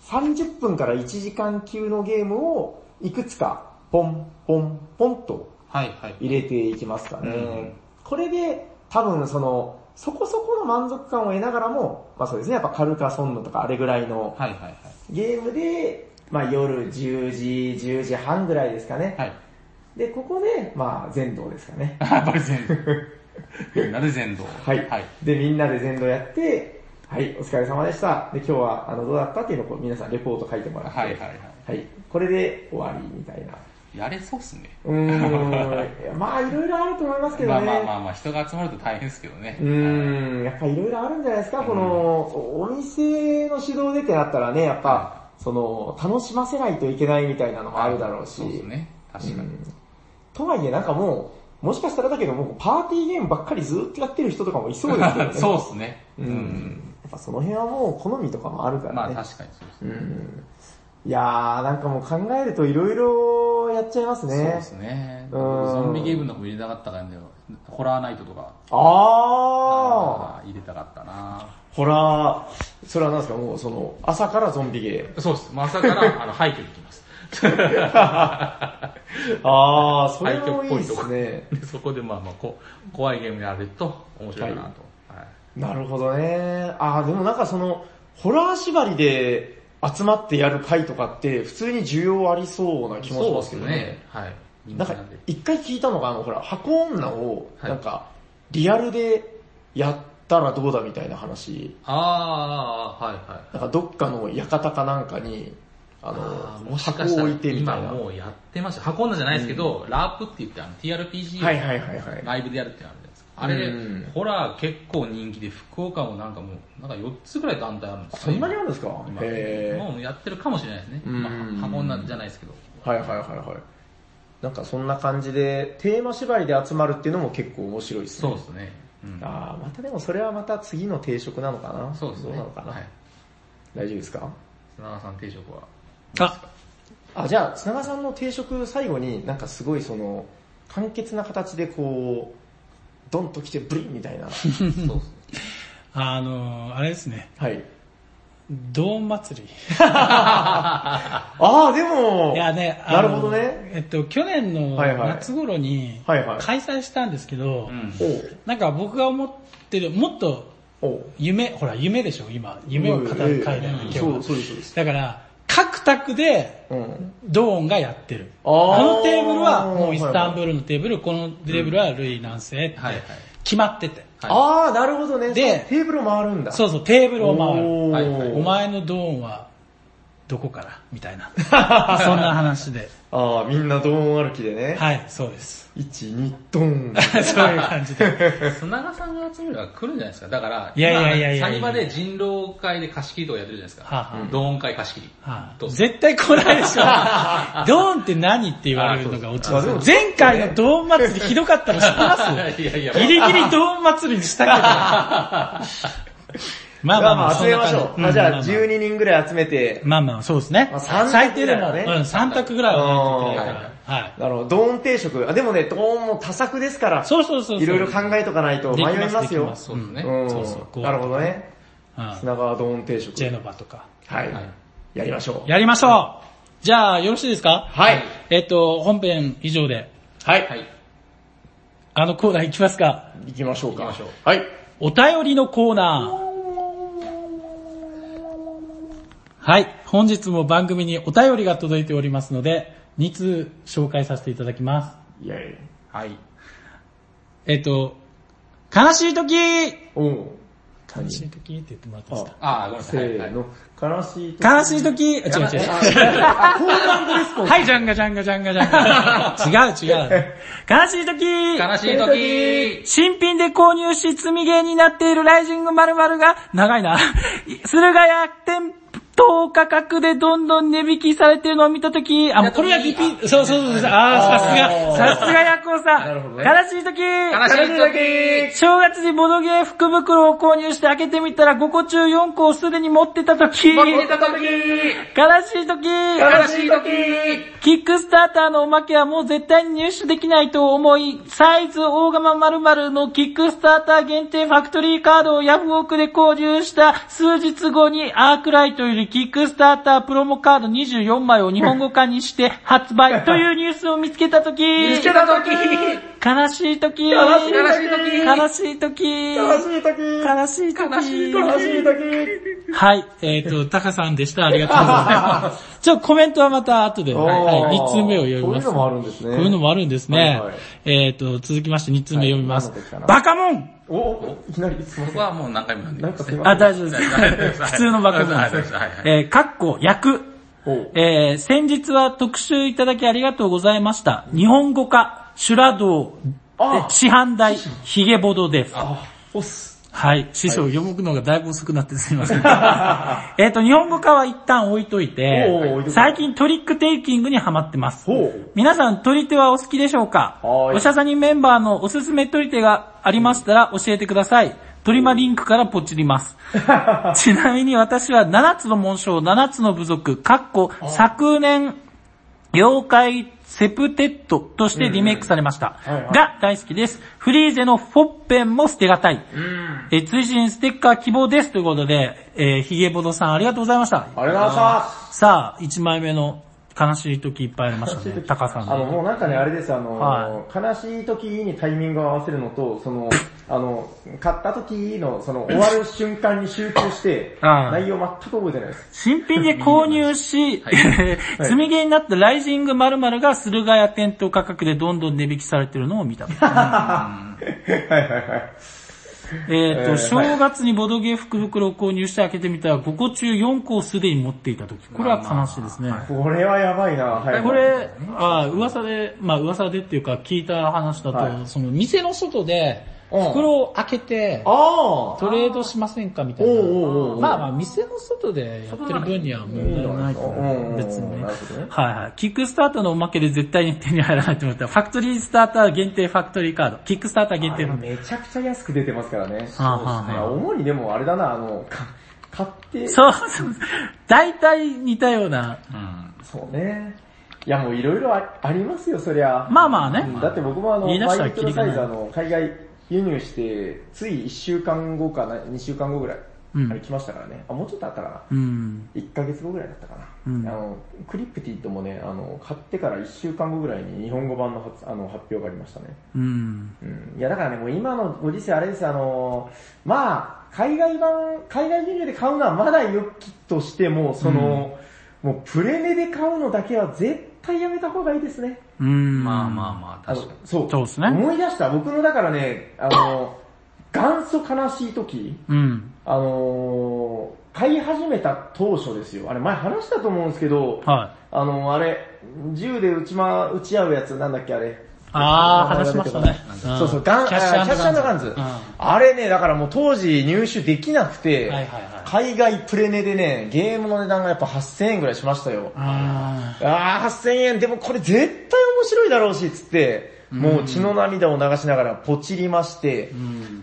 30分から1時間級のゲームをいくつか、ポン、ポン、ポンと。入れていきますかね。うんこれで、多分その、そこそこの満足感を得ながらも、まあそうですね、やっぱカルカソンヌとかあれぐらいの。ゲームで、まあ夜10時、10時半ぐらいですかね。はい。で、ここで、まあ全道ですかね。やっぱり全道。みんなで全道。はい。はい。で、みんなで全道やって、はい、お疲れ様でした。で、今日は、あの、どうだったっていうのを皆さんレポート書いてもらって、はいはいはい。はい。これで終わりみたいな。やれそうっすね。うーん。まあ、いろいろあると思いますけどまあね。まあまあまあ、人が集まると大変ですけどね。うーん、やっぱいろいろあるんじゃないですか、この、おお店の指導でってなったらね、やっぱ、その、楽しませないといけないみたいなのもあるだろうし。そうですね。確かに。うんとはいえなんかもう、もしかしたらだけどもうパーティーゲームばっかりずっとやってる人とかもいそうですけどね。そうっすね。う。ん。やっぱその辺はもう好みとかもあるからね。まあ確かにそうですうね。ん。いやー、なんかもう考えるといろいろやっちゃいますね。そうですね。うんゾンビゲームの方も入れたかったからね。ホラーナイトとか。ああー入れたかったなー。ホラー、それは何ですか？もうその、朝からゾンビゲー。そうです。まあ朝から、あの、廃墟に行きます。あー、それもいいっっぽいとこ。すね。で、そこでまあまあこ、怖いゲームやると面白いかなと。はいなるほどね。あー、でもなんかその、ホラー縛りで集まってやる回とかって普通に需要ありそうな気もしますけどね。。はい。なんなんで。一回聞いたのが、あの、ほら、箱女を、はいなんか、リアルでやったらどうだみたいな話、あー、はいはい。なんかどっかの館かなんかに、あの、もしかしたら箱を置いてみた今いな。もうやってました。箱女じゃないですけど、ラープって言ってあの TRPG はいはいはいはい。ライブでやるってのあるじゃないですか。あれでうん、ホラー結構人気で、福岡もなんかもう、なんか4つぐらい団体あるんですそんなにあるるんですか？今へもうやってるかもしれないですね。うんまあ、箱女じゃないですけど。ーはいはいはいはい。なんかそんな感じで、テーマ縛りで集まるっていうのも結構面白いですね。そうですね。うんあーまたでもそれはまた次の定食なのかな？そうですね。どうなのかな、はい。大丈夫ですか？砂川さん定食は？あ、あ、じゃあ、砂川さんの定食最後になんかすごいその、簡潔な形でこう、ドンと来てブリンみたいな。そうそうあの、あれですね。はい。ドーン祭り。ああ、でも、いやね、あのなるほどね。えっと、去年の夏頃に開催したんですけど、なんか僕が思ってる、もっと夢、ほら夢でしょ、今。夢を語る会だよね、今日はそう、。そうです、そうです。だから、各宅でうん。ドーンがやってる。あのテーブルはもうイスタンブールのテーブル、このテーブルはルイ南西って決まってて。ああ、なるほどね。でテーブル回るんだ。そうそう、テーブルを回る。おーはいはいお前のドーンはどこから？みたいな。そんな話で。ああ、みんなドーン歩きでね。はい、そうです。1、2、ドン。そういう感じで。砂川さんが集めるのが来るんじゃないですか。だから、いやいやいやいやいや今サニバで人狼会で貸し切りとかやってるじゃないですか。はあはあドーン会貸し切り。はどうぞい絶対来ないでしょ。ドーンって何って言われるのがオチあそうです。前回のドーン祭りひどかったの知ってます？いやいや、ギリギリドーン祭りにしたけど。まあまあまあ、集めましょう。じあじゃあ、うんまあま12人ぐらい集めて、まあまあ、そうですね最低でも、うん、ぐらいはね3択ぐらいはないといけないから。はい。なるほど、ドーン定食。あ、でもね、ドーンも多作ですから、そうそうそう。いろいろ考えとかないと迷いますよそうですね。うんそうそうなるほどね。うん砂川ドーン定食。ジェノバとか。はいはい。やりましょう。やりましょうじゃあ、よろしいですか？はい。えっと、本編以上で、はい。はい。あのコーナー行きますか？行きましょうか。行きましょうはい。お便りのコーナー。はい。本日も番組にお便りが届いておりますので、2通紹介させていただきます。イェイ。はい。えっと、悲しい時おう。悲しい時って言ってもらっていいですか？あー、ごめんなさせい。はいーの。悲しい時。悲しい時、あ違う違う。あ、コーランドレスポンス。はい、ジャンガジャンガジャンガジャンガ。違う違う。悲しい時悲しい時新品で購入し積みゲーになっているライジング〇〇が、長いな。駿河屋店頭価格でどんどん値引きされてるのを見たとき、あ、もうこれがリピート、そうそうそうあー、さすが、さすがヤコウさん。なるほどね。悲しい時。悲しい時。正月にボドゲー福袋を購入して開けてみたら5個中4個をすでに持ってたとき、悲し持ってた時。い時。悲しい時。キックスターターのおまけはもう絶対に入手できないと思い、サイズ大釜〇〇のキックスターター限定ファクトリーカードをヤフオクで購入した数日後にアークライトよりキックスタータープロモカード24枚を日本語化にして発売というニュースを見つけたとき、見つけた時。悲しいとき、悲しい悲しい時。悲しいとき、悲しい時。悲しいとき、悲しい悲しい時。はい、えっ、と、タカさんでした。ありがとうございます。ちょ、コメントはまた後で、はい、2通目を読みます。こういうのもあるんですね。こういうのもあるんですね。はいはい。えっ、と、続きまして2通目読みます。はい。バカモンおお、いきなりすいません。僕はもう何回も読んでなんますね。あ、かすいません。大丈夫です。普通のバカモンはいです。えー、かっこ、役。えー、先日は特集いただきありがとうございました。日本語化、修羅道、市販代、ヒゲボドです。はい。師匠、読むのがだいぶ遅くなってすみません。えっと、日本語化は一旦置いといてく、最近トリックテイキングにハマってます。皆さん、取り手はお好きでしょうか？はいおしゃさにメンバーのおすすめ取り手がありましたら教えてください。トリマリンクからポチります。ちなみに私は7つの紋章、7つの部族、かっこ昨年、妖怪セプテッドとしてリメイクされました。が大好きです。フリーゼのフォッペンも捨てがたい。えー追伸ステッカー希望ですということで、えー、ヒゲボドさんありがとうございました。ありがとうございまさあ、1枚目の悲しい時いっぱいありましたね。タカさんす。あの、で。もうなんかね、あれです、あの、は悲しい時にタイミングを合わせるのと、その、あの、買った時の、その、終わる瞬間に集中して、内容全く覚えてないです。新品で購入し、積みゲーになったライジング〇〇が駿河屋店頭価格でどんどん値引きされてるのを見た。はい はいはい。えっと、えー正月にボドゲー福袋を購入して開けてみたら5個中4個をすでに持っていた時。これは悲しいですね。これはやばいな、はい。これ、あ噂で、まあ噂でっていうか聞いた話だと、はいその店の外でうん袋を開けて、トレードしませんかみたいな。まあまあ店の外でやってる分には問題ないと思う。別にね。はいはい。キックスターターのおまけで絶対に手に入らないと思ったら、ファクトリースターター限定ファクトリーカード。キックスターター限定の。めちゃくちゃ安く出てますからね。はあはあはあ主にでもあれだな、あの、か買って、そうそう。大体似たような。うん。そうね。いやもういろいろあありますよ、そりゃ。まあまあねうんだって僕もあの、マイクロサイズあの、海外輸入して、つい1週間後かな、2週間後ぐらい、うんあれ来ましたからね。あ、もうちょっとあったかな。うん。1ヶ月後ぐらいだったかな。うんあの、クリプティッドもね、あの、買ってから1週間後ぐらいに日本語版の発あの発表がありましたね。うん。うん。いや、だからね、もう今のご時世あれです、あの、まあ、海外版、海外輸入で買うのはまだ良きとしても、その、もうプレネで買うのだけは絶対やめた方がいいですね。うん。まあまあまあ、確かに。そう。そうですね思い出した。僕のだからね、あの、元祖悲しい時、うん。あのー買い始めた当初ですよ。あれ前話したと思うんですけど、はい。あの、あれ、銃で撃ちま、撃ち合うやつなんだっけあれ。あー、話しましたね。そうそう、ガン、キャッシャッシュガンズ。あれね、だからもう当時入手できなくて。海外プレネでね、ゲームの値段がやっぱ8000円ぐらいしましたよ。ああー、8000円、でもこれ絶対面白いだろうし、つって、もう血の涙を流しながらポチりまして。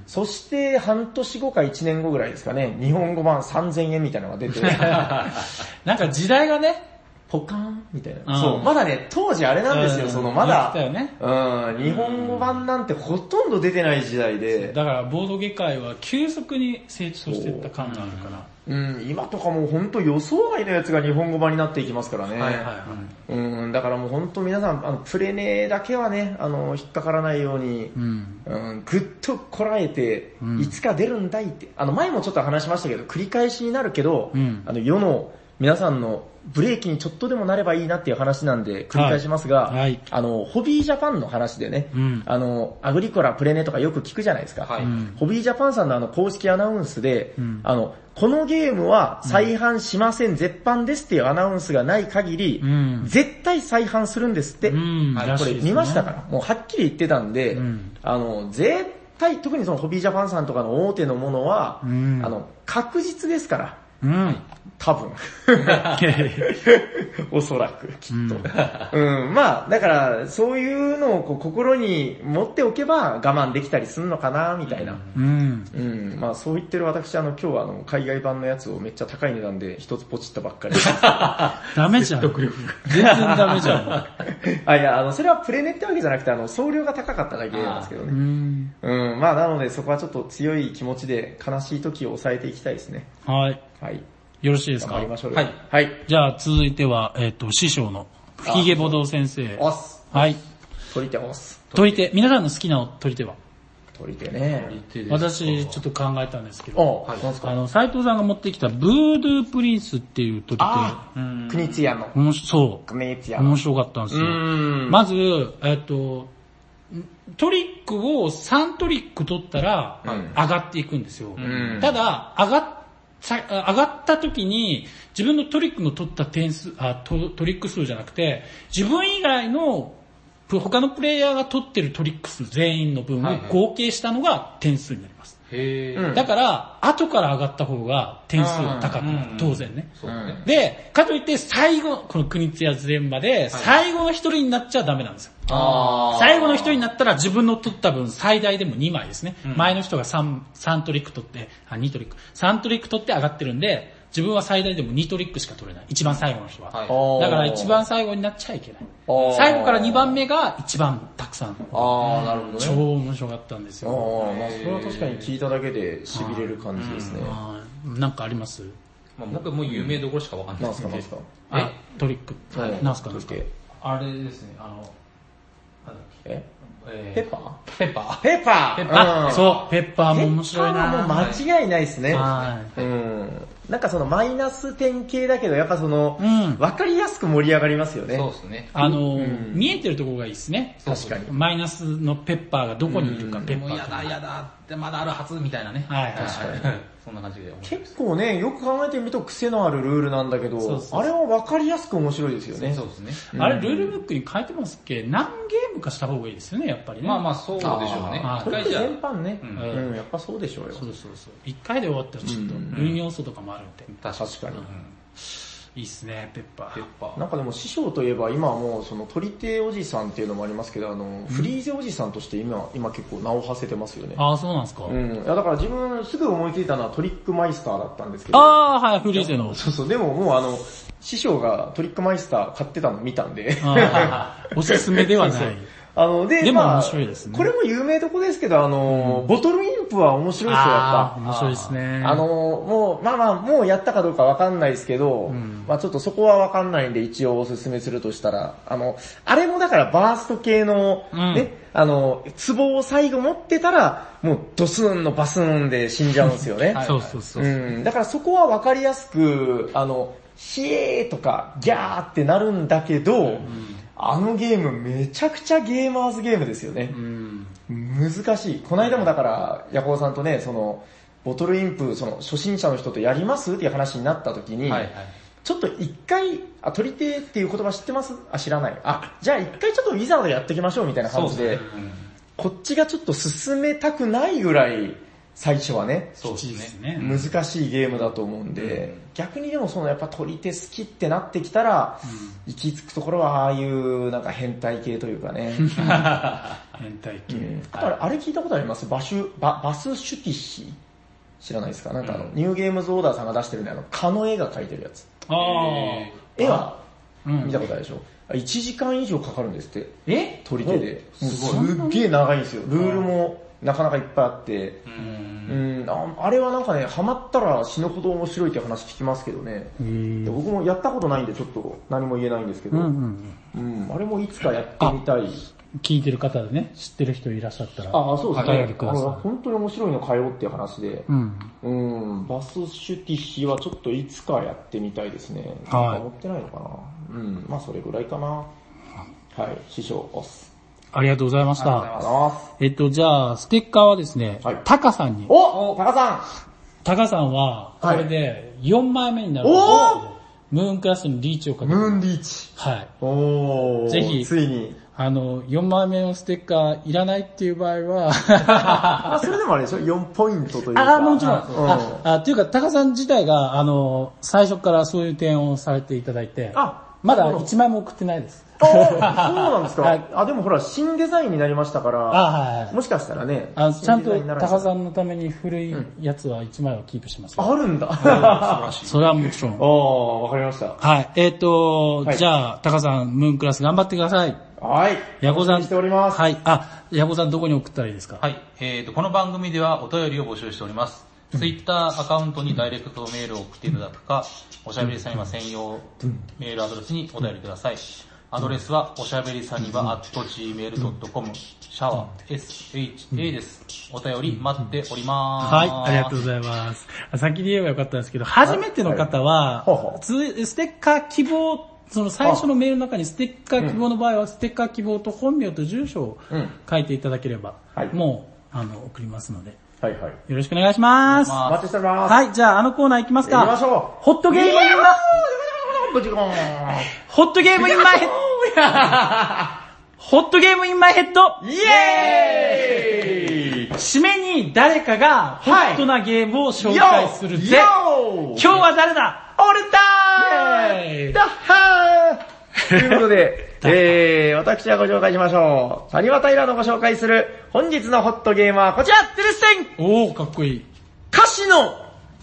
そして半年後か1年後ぐらいですかね、日本語版3000円みたいなのが出て、なんか時代がね、ポカーンみたいな。うんそう、まだね、当時あれなんですよ、うんそのまだ、ねうん、日本語版なんてほとんど出てない時代で、だからボード業界は急速に成長していった感があるから。うん、今とかもう本当予想外のやつが日本語版になっていきますからね。はいはいはい。うん、だからもう本当皆さん、あの、プレネだけはね、あの、引っかからないように、うん。うん、ぐっとこらえて、うんいつか出るんだいって。あの、前もちょっと話しましたけど、繰り返しになるけど、うんあの、世の皆さんのブレーキにちょっとでもなればいいなっていう話なんで、繰り返しますが、はい。はい。あの、ホビージャパンの話でね、うん。あの、アグリコラ、プレネとかよく聞くじゃないですか。はい。うん。ホビージャパンさんのあの公式アナウンスで、うん。あの、このゲームは再販しません、絶版ですっていうアナウンスがない限り、うん。絶対再販するんですって。うん。はい。これ見ましたから、もうはっきり言ってたんで、うん。あの、絶対、特にそのホビージャパンさんとかの大手のものは、うん。あの、確実ですから、うん。多分。おそらく、きっと。うん、まあ、だから、そういうのをこう心に持っておけば我慢できたりするのかな、みたいな。うん。うん、まあそう言ってる私、あの、今日はあの、海外版のやつをめっちゃ高い値段で一つポチったばっかり。ダメじゃん。全然ダメじゃん。あ、いや、あの、それはプレネってわけじゃなくて、あの、送料が高かっただけなんですけどうね。ん。うん、まあなのでそこはちょっと強い気持ちで悲しい時を抑えていきたいですね。はい。はい。よろしいですか？頑張りましょうよはいはい。じゃあ続いては、えっ、と、師匠の、吹き毛ボド先生。押す。はい。取り手押す。取り手、皆さんの好きな取り手は？取り手ね。私、ちょっと考えたんですけど、あ、なんすか？あの、斉藤さんが持ってきたブードゥープリンスっていう取りあうんクニツヤの。手、面白そクニツう、ヤの。面白かったんですうよ。ん。まず、えっ、と、トリックを3トリック取ったら、うん上がっていくんですよ。んただ、上がっさ上がった時に、自分のトリックの取った点数あト、トリック数じゃなくて、自分以外のプ他のプレイヤーが取ってるトリック数全員の分を合計したのが点数になります。へーうんだから、後から上がった方が点数は高くなるうん。当然ね。でかといって最後、この国津や全場で、最後の一人になっちゃダメなんですよ。最後の一人になったら自分の取った分最大でも2枚ですね。うん前の人が 3, 3トリック取って、あ、2トリック。3トリック取って上がってるんで、自分は最大でも2トリックしか取れない。一番最後の人は。はい。だから一番最後になっちゃいけない。最後から2番目が一番たくさん。あー、なるほど超ね。面白かったんですあよ。ー、まあそれは確かに聞いただけで痺れる感じですね。はい。なんかあります？まあ、僕はもう有名どころしかわかんないなんですすかなんすか？あ、トリック。はい。なんすか？なんすか？あれですね、あの、え？えペッパ？ーペッパ？ーペッパ。ーペッパ。ーあ、そう、ペッパーも面白いペッパーはもうな間違いないですね。はうん。なんかそのマイナス点系だけど、やっぱその、うんわかりやすく盛り上がりますよね。そうですね。あの、ん見えてるところがいいですね。確かに。マイナスのペッパーがどこにいるか、うんペッパもうやだーとか。やだってまだあるはずみたいなね。はいはい確かに。そんな感じで。結構ね、よく考えてみると癖のあるルールなんだけど、そうそうそうあれはわかりやすく面白いですよね。そうですね。あれ、ルールブックに書いてますっけ？何ゲームかした方がいいですよね、やっぱりね。まあまあそうでしょうねあー。これって一回じゃ全般ね、ううんん、やっぱそうでしょうよ。そうそうそう。一回で終わったらちょっと、うん運要素とかもあるんで。確かに。確かにいいっすね、ペッパーペッ。パー。なんかでも師匠といえば今はもうその取り手おじさんっていうのもありますけど、あの、フリーゼおじさんとして今、今結構名を馳せてますよね。ああ、そうなんですか。うん。いやだから自分すぐ思いついたのはトリックマイスターだったんですけど。ああ、はい、フリーゼの。そうそう、でももうあの、師匠がトリックマイスター買ってたの見たんで。おすすめではない。あの、で、でもまあ面白いですね。これも有名どこですけど、あの、ボトルインプは面白いですよ、やっぱ。面白いですね。あの、もう、まあまあ、もうやったかどうかわかんないですけど、ん。まあちょっとそこはわかんないんで一応おすすめするとしたら、あの、あれもだからバースト系の、うん。ね、あの、壺を最後持ってたら、もうドスンのバスンで死んじゃうんですよね。はい。そうそうそう。う。ん、だからそこはわかりやすく、あの、ヒエーとかギャーってなるんだけど、あのゲームめちゃくちゃゲーマーズゲームですよね。うん。難しい。この間もだから、ヤコウさんとね、その、ボトルインプ、その、初心者の人とやりますっていう話になった時に、はいはい。ちょっと一回、あ、取り手っていう言葉知ってます？あ、知らない。あ、じゃあ一回ちょっとウィザードやっていきましょうみたいな感じで、うんこっちがちょっと進めたくないぐらい、最初はね、そうですね。ね。難しいゲームだと思うんで、逆にでもそのやっぱ取り手好きってなってきたら、行き着くところはああいうなんか変態系というかね。変態系。うんあとあれ聞いたことあります？バシュ、ババスシュティッヒ知らないですか？なんかあの、ニューゲームズオーダーさんが出してるね、あの、蚊の絵が描いてるやつ。ああ。絵は？うん見たことあるでしょ、1時間以上かかるんですって。え？取り手で。すっげえ長いんですよ。ルールもなかなかいっぱいあって。う。うんん、ああれはなんかね、ハマったら死ぬほど面白いって話聞きますけどね。僕もやったことないんでちょっと何も言えないんですけど、ううんんうん。あれもいつかやってみたい。聞いてる方でね、知ってる人いらっしゃったら。ああ、そうですおね。便りくださいあ本当に面白いの通うっていう話で。うん。うん、バスシュティッヒはちょっといつかやってみたいですね。はい持ってないのかな。うん、まあそれぐらいかな。はい、師匠、押す。ありがとうございました。えっと、じゃあ、ステッカーはですねはい、タカさんに。おタカさタカさんは、これで4枚目になるおムーンクラスにリーチをかんけて。ムーンリーチ。はい。おーぜひついに。あの、4枚目のステッカーいらないっていう場合は、あ、それでもあれでしょ ?4 ポイントというか。あ、もちろん。うんあ、あっていうか、タカさん自体が、あの、最初からそういう点をされていただいて、あまだ1枚も送ってないです。あそうなんですか、はいあ、でもほら、新デザインになりましたから、あ、はいはい。もしかしたらね、あちゃんと新デザインにならタカさんのために古いやつは1枚はキープします。あるんだ。素晴らしい。それはもちろん。ああ、わかりました。はい。えっ、と、はいじゃあ、タカさん、ムーンクラス頑張ってください。はい。ヤコさん。楽しております。はい。あ、ヤコさんどこに送ったらいいですか？はい。えーと、この番組ではお便りを募集しております。ツイッターアカウントにダイレクトメールを送っていただくか、おしゃべりさにば専用メールアドレスにお便りください。アドレスは、おしゃべりさにば at gmail.com、シャワー SHA です。お便り待っております。はい、ありがとうございます。先に言えばよかったんですけど、初めての方はステッカー希望、その最初のメールの中にステッカー希望の場合は、ステッカー希望と本名と住所をうん書いていただければはい、もう、あの、送りますので、はいはい。よろしくお願いします。まお待ちしております。はい、じゃああのコーナー行きますか。行きましょうホットゲームインマ、ブチコーン。ホットゲームインマイヘッド、ホットゲームインマイヘッド、イエーイ締めに誰かがホットなゲームを紹介するぜ。よ今日は誰だ？俺だーイェーイダッハーということで、えー、私はご紹介しましょう。サニバタイラのご紹介する本日のホットゲームはこちらテレステンおー、かっこいい。歌詞の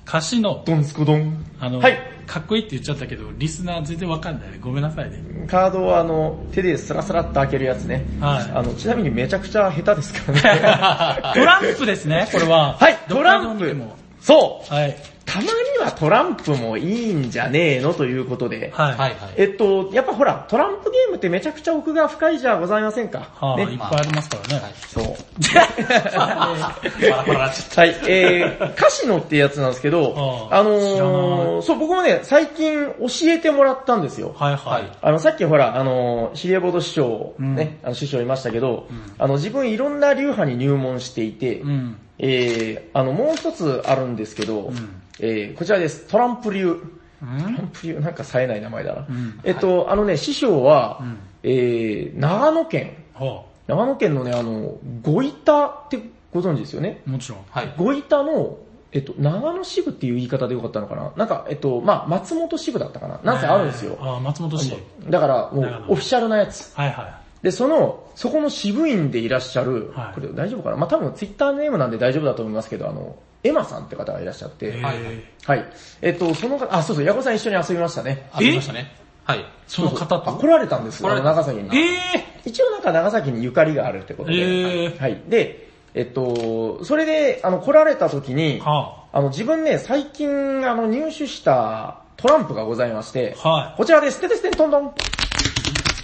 歌詞の、ドンスコドン。あの、はいかっこいいって言っちゃったけど、リスナー全然わかんないね。ごめんなさいね。カードをあの、手でスラスラっと開けるやつね。はいあの、ちなみにめちゃくちゃ下手ですからね。トランプですね、これは。はい、トランプ。そうはい。たまにはトランプもいいんじゃねえのということで。はい。はいはい。えっと、やっぱほら、トランプゲームってめちゃくちゃ奥が深いじゃございませんか？はあ、いっね。ぱいありますからね。そう。パラパラなっちゃっ はい、えー、カシノってやつなんですけど、あああのー、そう、僕もね、最近教えてもらったんですよ。はいた。ははいい。。あの、さっきほら、あのー、シリエボード師匠、うんね、あの師匠いましたけど、あの、自分いろんな流派に入門していて、うん。えー、あの、もう一つあるんですけど、んえー、こちらです。トランプ流。うトラんンプ流、なんか冴えない名前だな。んえっと、あのね、師匠は、んえー、長野県、は長野県のね、あの、五板ってご存知ですよね？あ、もちろん。はい。五板の、えっと、長野支部っていう言い方でよかったのかな？なんか、えっと、まあ松本支部だったかな？なんかあるんですよ。あ、松本市。だから、もうオフィシャルなやつ。はいはで、その、そこの支部員でいらっしゃる、はいこれ大丈夫かな？まあ多分ツイッターネームなんで大丈夫だと思いますけど、あの、エマさんって方がいらっしゃって、い。はいえはい。えっと、その方、あ、そうそう、ヤコさん一緒に遊びましたね。ありましたね。はい。その方あ、と来られたんですよ、長崎に。え一応なんか長崎にゆかりがあるってことで。えーはい。で、えっと、それで、あの、来られた時にー、、はあの、自分ね、最近、あの、入手したトランプがございまして、あ、はい。こちらです。てててんトントン。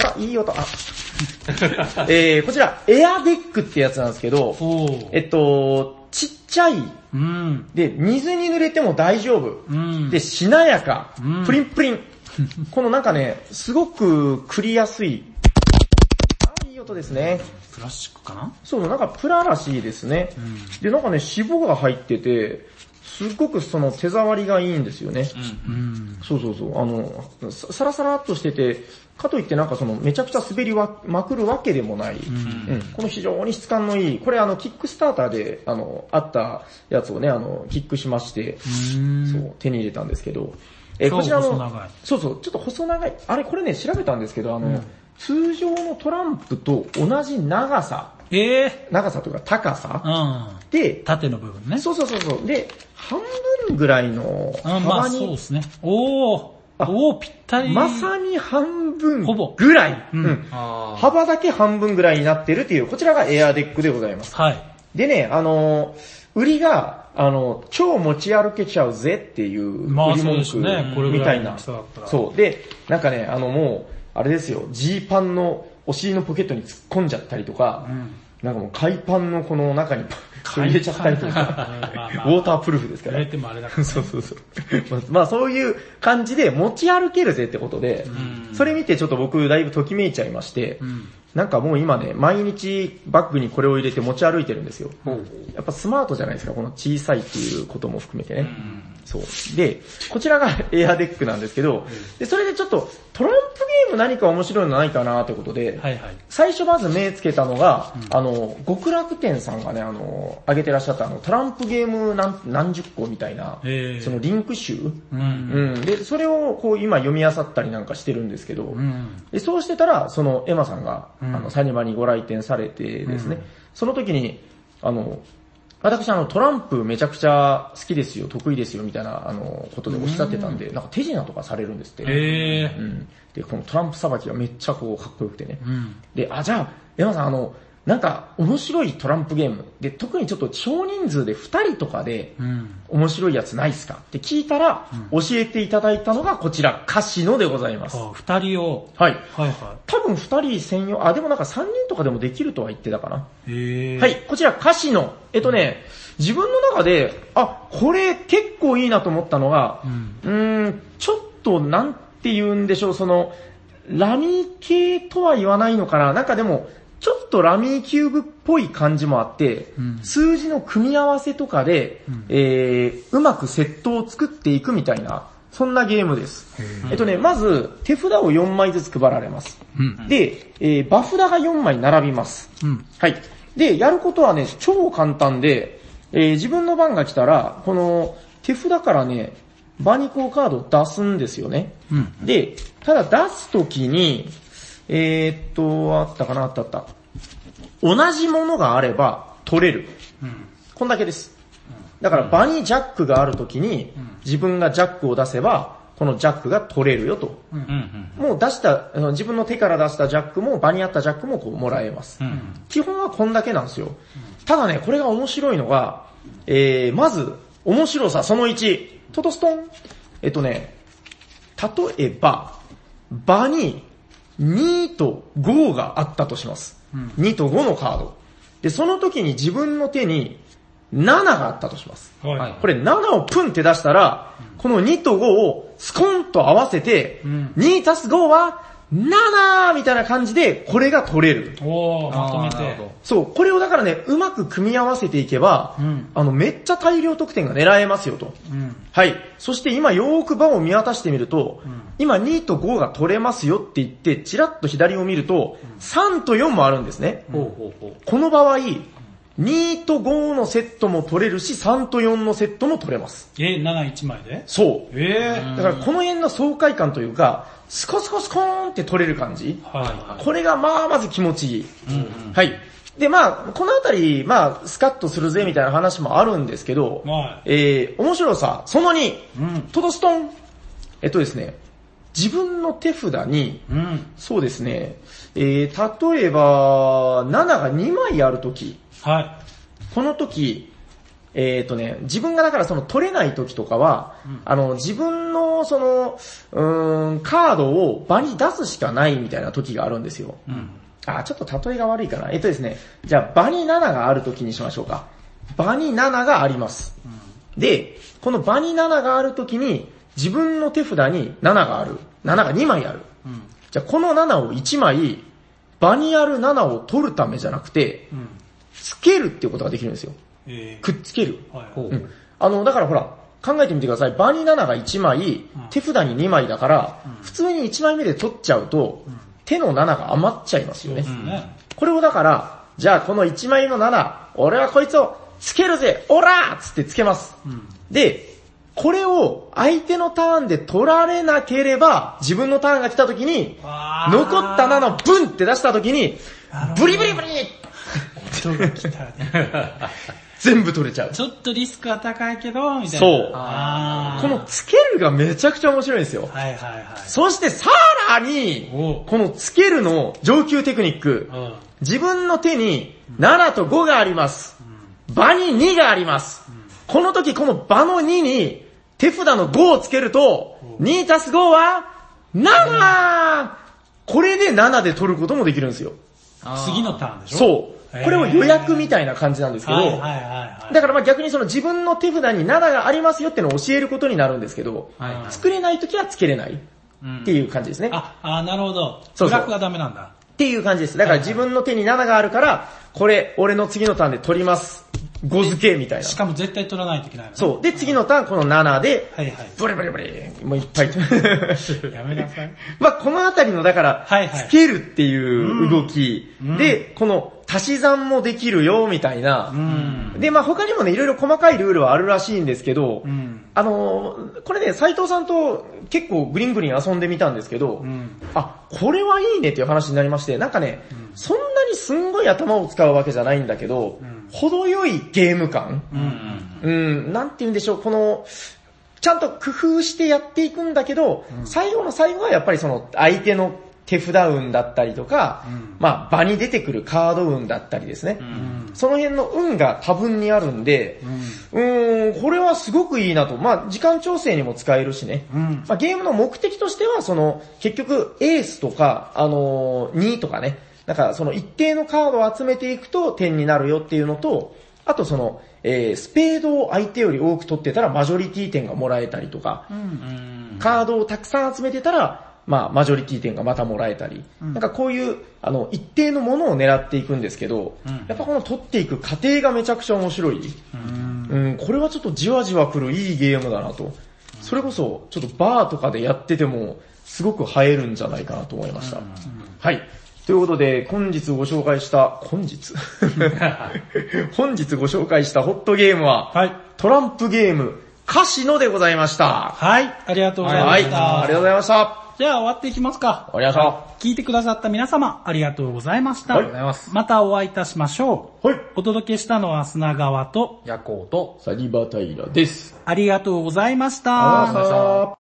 あ、いい音。あ。えー、こちら、エアデックってやつなんですけど。えっと、ちっちゃい、うん。で、水に濡れても大丈夫。うん。で、しなやかうん。プリンプリン。このなんかね、すごく繰りやすい。あ、いい音ですね。プラスチックかな？そう、なんかプラらしいですね。うん。で、なんかね、脂肪が入ってて、すっごくその手触りがいいんですよね。うん。そうそうそう。あの、さサラサラっとしてて、かといってなんかそのめちゃくちゃ滑りわまくるわけでもない。うん。この非常に質感のいい、これあの、キックスターターで、あの、あったやつをね、あの、キックしまして、うん。そう、手に入れたんですけど、え超こちらの、そうそう、ちょっと細長い、あれこれね、調べたんですけど、あの、うん通常のトランプと同じ長さ、ええ長さというか高さうん。で、縦の部分ね。そうそうそうそう、で、半分ぐらいのうん、まあ幅に、そうですね。おー。あおー、ぴったり。まさに半分ほぼぐらい、うんうんあー幅だけ半分ぐらいになってるっていう、こちらがエアデックでございます。はい。でね、あのー売りが、あの、超持ち歩けちゃうぜっていうまあ売り文そうですねこれ句みたいなだったら。そう。で、なんかね、あのもう、あれですよ、ジーパンのお尻のポケットに突っ込んじゃったりとか、うん。なんかもう海パンのこの中に入れちゃったりとか、ウォータープルーフですから濡れ。てもあれだから。そうそうそう。まあまあそういう感じで持ち歩けるぜってことで、うんそれ見てちょっと僕だいぶときめいちゃいまして、うん。なんかもう今ね、毎日バッグにこれを入れて持ち歩いてるんですよ。やっぱスマートじゃないですか、この小さいっていうことも含めてね。そう。で、こちらがエアデックなんですけど、で、それでちょっとトランプゲーム何か面白いのないかなってことで、はいはい。最初まず目つけたのが、あの、極楽天さんがね、あの、上げてらっしゃったあの、トランプゲーム何何十個みたいな、そのリンク集う。うんん。で、それをこう今読み漁ったりなんかしてるんですけど、うん。でそうしてたら、そのエマさんが、うんあの、サニバにご来店されてですね、うんその時に、あの、私あの、トランプめちゃくちゃ好きですよ、得意ですよ、みたいな、あの、ことでおっしゃってたんで、なんか手品とかされるんですって。へえう。ん。で、このトランプさばきがめっちゃこう、かっこよくてね。うん。で、あ、じゃあ、エマさんあの、なんか面白いトランプゲーム。で、特にちょっと少人数で2人とかでうん。面白いやつないっすか？って聞いたら、教えていただいたのがこちら、カシノでございます。あ、二人を。はい。はいは多分2人専用、あ、でもなんか3人とかでもできるとは言ってたかな。い。へえ。は。い、こちらカシノ。えっとね、自分の中で、あ、これ結構いいなと思ったのがう、ん。ん、ちょっとなんて言うんでしょう、その、ラミー系とは言わないのかななんかでも、ちょっとラミーキューブっぽい感じもあって、うん数字の組み合わせとかで、うんえー、うまくセットを作っていくみたいな、そんなゲームです。えっとね、まず、手札を4枚ずつ配られます。うん。で、えー、バフ札が4枚並びます。うん。はい。で、やることはね、超簡単で、えー自分の番が来たら、この手札からね、バニコーカードを出すんですよね。うん。で、ただ出すときに、えーっと、あったかな、あったあった。同じものがあれば取れる。うん。こんだけです。だから場にジャックがあるときに、自分がジャックを出せば、このジャックが取れるよと。うんうん。もう出した、自分の手から出したジャックも、場にあったジャックもこうもらえます。うん。基本はこんだけなんですよ。ただね、これが面白いのが、えー、まず、面白さその1、トトストン。えっとね、例えば、場に2と5があったとします。うん2と5のカード。で、その時に自分の手に7があったとします。はい。これ7をプンって出したら、この2と5をスコンと合わせて、うん2たす5は7みたいな感じで、これが取れる。おー、まとめてあーなるほ。どそう、これをだからね、うまく組み合わせていけば、うんあの、めっちゃ大量得点が狙えますよと。うん。はい。そして今よーく場を見渡してみると、ん今2と5が取れますよって言って、ちらっと左を見ると、3と4もあるんですね。ほうほうほう。この場合、2と5のセットも取れるし、3と4のセットも取れます。え、7、1枚で？そう。えだからこの辺の爽快感というか、スコスコスコーンって取れる感じ。ー。はい。これがまあまず気持ちいい。うん。はい。で、まあ、このあたり、まあ、スカッとするぜみたいな話もあるんですけど、はえー、面白さ、その2、うん。トドストン。えっとですね、自分の手札に、うん。そうですね、えー、例えば、7が2枚あるとき、はい。この時、えっ、とね、自分がだからその取れない時とかは、あの、自分のその、うーん、カードを場に出すしかないみたいな時があるんですよ。うん。あ、ちょっと例えが悪いかな。えっとですね、じゃあ場に7がある時にしましょうか。場に7があります。で、この場に7がある時に、自分の手札に7がある。7が2枚ある。うん。じゃあこの7を1枚、場にある7を取るためじゃなくて、うん。つけるっていうことができるんですよ。えくっつける。ー、はい。ほううん。あの、だからほら、考えてみてください。場に7が1枚、手札に2枚だから、普通に1枚目で取っちゃうと、手の7が余っちゃいますよね。ね。これをだから、じゃあこの1枚の7、俺はこいつをつけるぜオラーっつってつけます。うん。で、これを相手のターンで取られなければ、自分のターンが来た時に、残った7をブンって出した時に、ブリブリブリ人が来たね。全部取れちゃう。ちょっとリスクは高いけど、みたいな。そうこのつけるがめちゃくちゃ面白いんですよ。はいはいはい。そしてさらに、おこのつけるの上級テクニック、うん。自分の手に7と5があります。場に2があります。この時この場の2に手札の5をつけると、2たす5は 7! これで7で取ることもできるんですよ。次のターンでしょ？そう。これを予約みたいな感じなんですけど。だからまあ逆にその自分の手札に7がありますよってのを教えることになるんですけど、はいはい作れない時はつけれないっうんていう感じですね。あ、あーなるほど。そうそうブラックがダメなんだ。っていう感じです。だから自分の手に7があるから、これ俺の次のターンで取ります。5付けみたいな。しかも絶対取らないといけないのねそう。で、次のターンこの7で、はいはい。ブリブリブリ、もういっぱい。やめなさい。まあこのあたりの、だから、はいはいつけるっていう動き、で、この足し算もできるよ、みたいな。うん。で、まあ他にもね、いろいろ細かいルールはあるらしいんですけど、うん。あのーこれね、斉藤さんと結構グリングリン遊んでみたんですけど、うん。あ、これはいいねっていう話になりまして、なんかね、そんなにすんごい頭を使うわけじゃないんだけど、ん程よいゲーム感、うん。うん、なんて言うんでしょう、この、ちゃんと工夫してやっていくんだけど、最後の最後はやっぱりその相手の手札運だったりとか、うんまあ場に出てくるカード運だったりですね。うん。その辺の運が多分にあるんで、うーん、これはすごくいいなと。まあ時間調整にも使えるしね。うん。まあ、ゲームの目的としては、その、結局、エースとか、あのー、2とかね、なんかその一定のカードを集めていくと点になるよっていうのと、あとその、えー、スペードを相手より多く取ってたらマジョリティ点がもらえたりとか、うん。カードをたくさん集めてたら、まあ、マジョリティ点がまたもらえたり、なんかこういう、あの、一定のものを狙っていくんですけど、やっぱこの取っていく過程がめちゃくちゃ面白い。うん、これはちょっとじわじわ来るいいゲームだなと。それこそ、ちょっとバーとかでやってても、すごく映えるんじゃないかなと思いました。はい。ということで、本日ご紹介した、本日？本日ご紹介したホットゲームは、はい。トランプゲーム、カシノでございました。はい。ありがとうございまはい、した。ありがとうございました。じゃあ終わっていきますか。終わりまし聞いてくださった皆様、ありがとうございました。はいありがとうございますまたお会いいたしましょう。はい。お届けしたのは砂川と、夜行と、サニバタイラです。ありがとうございました。ありがとうございました。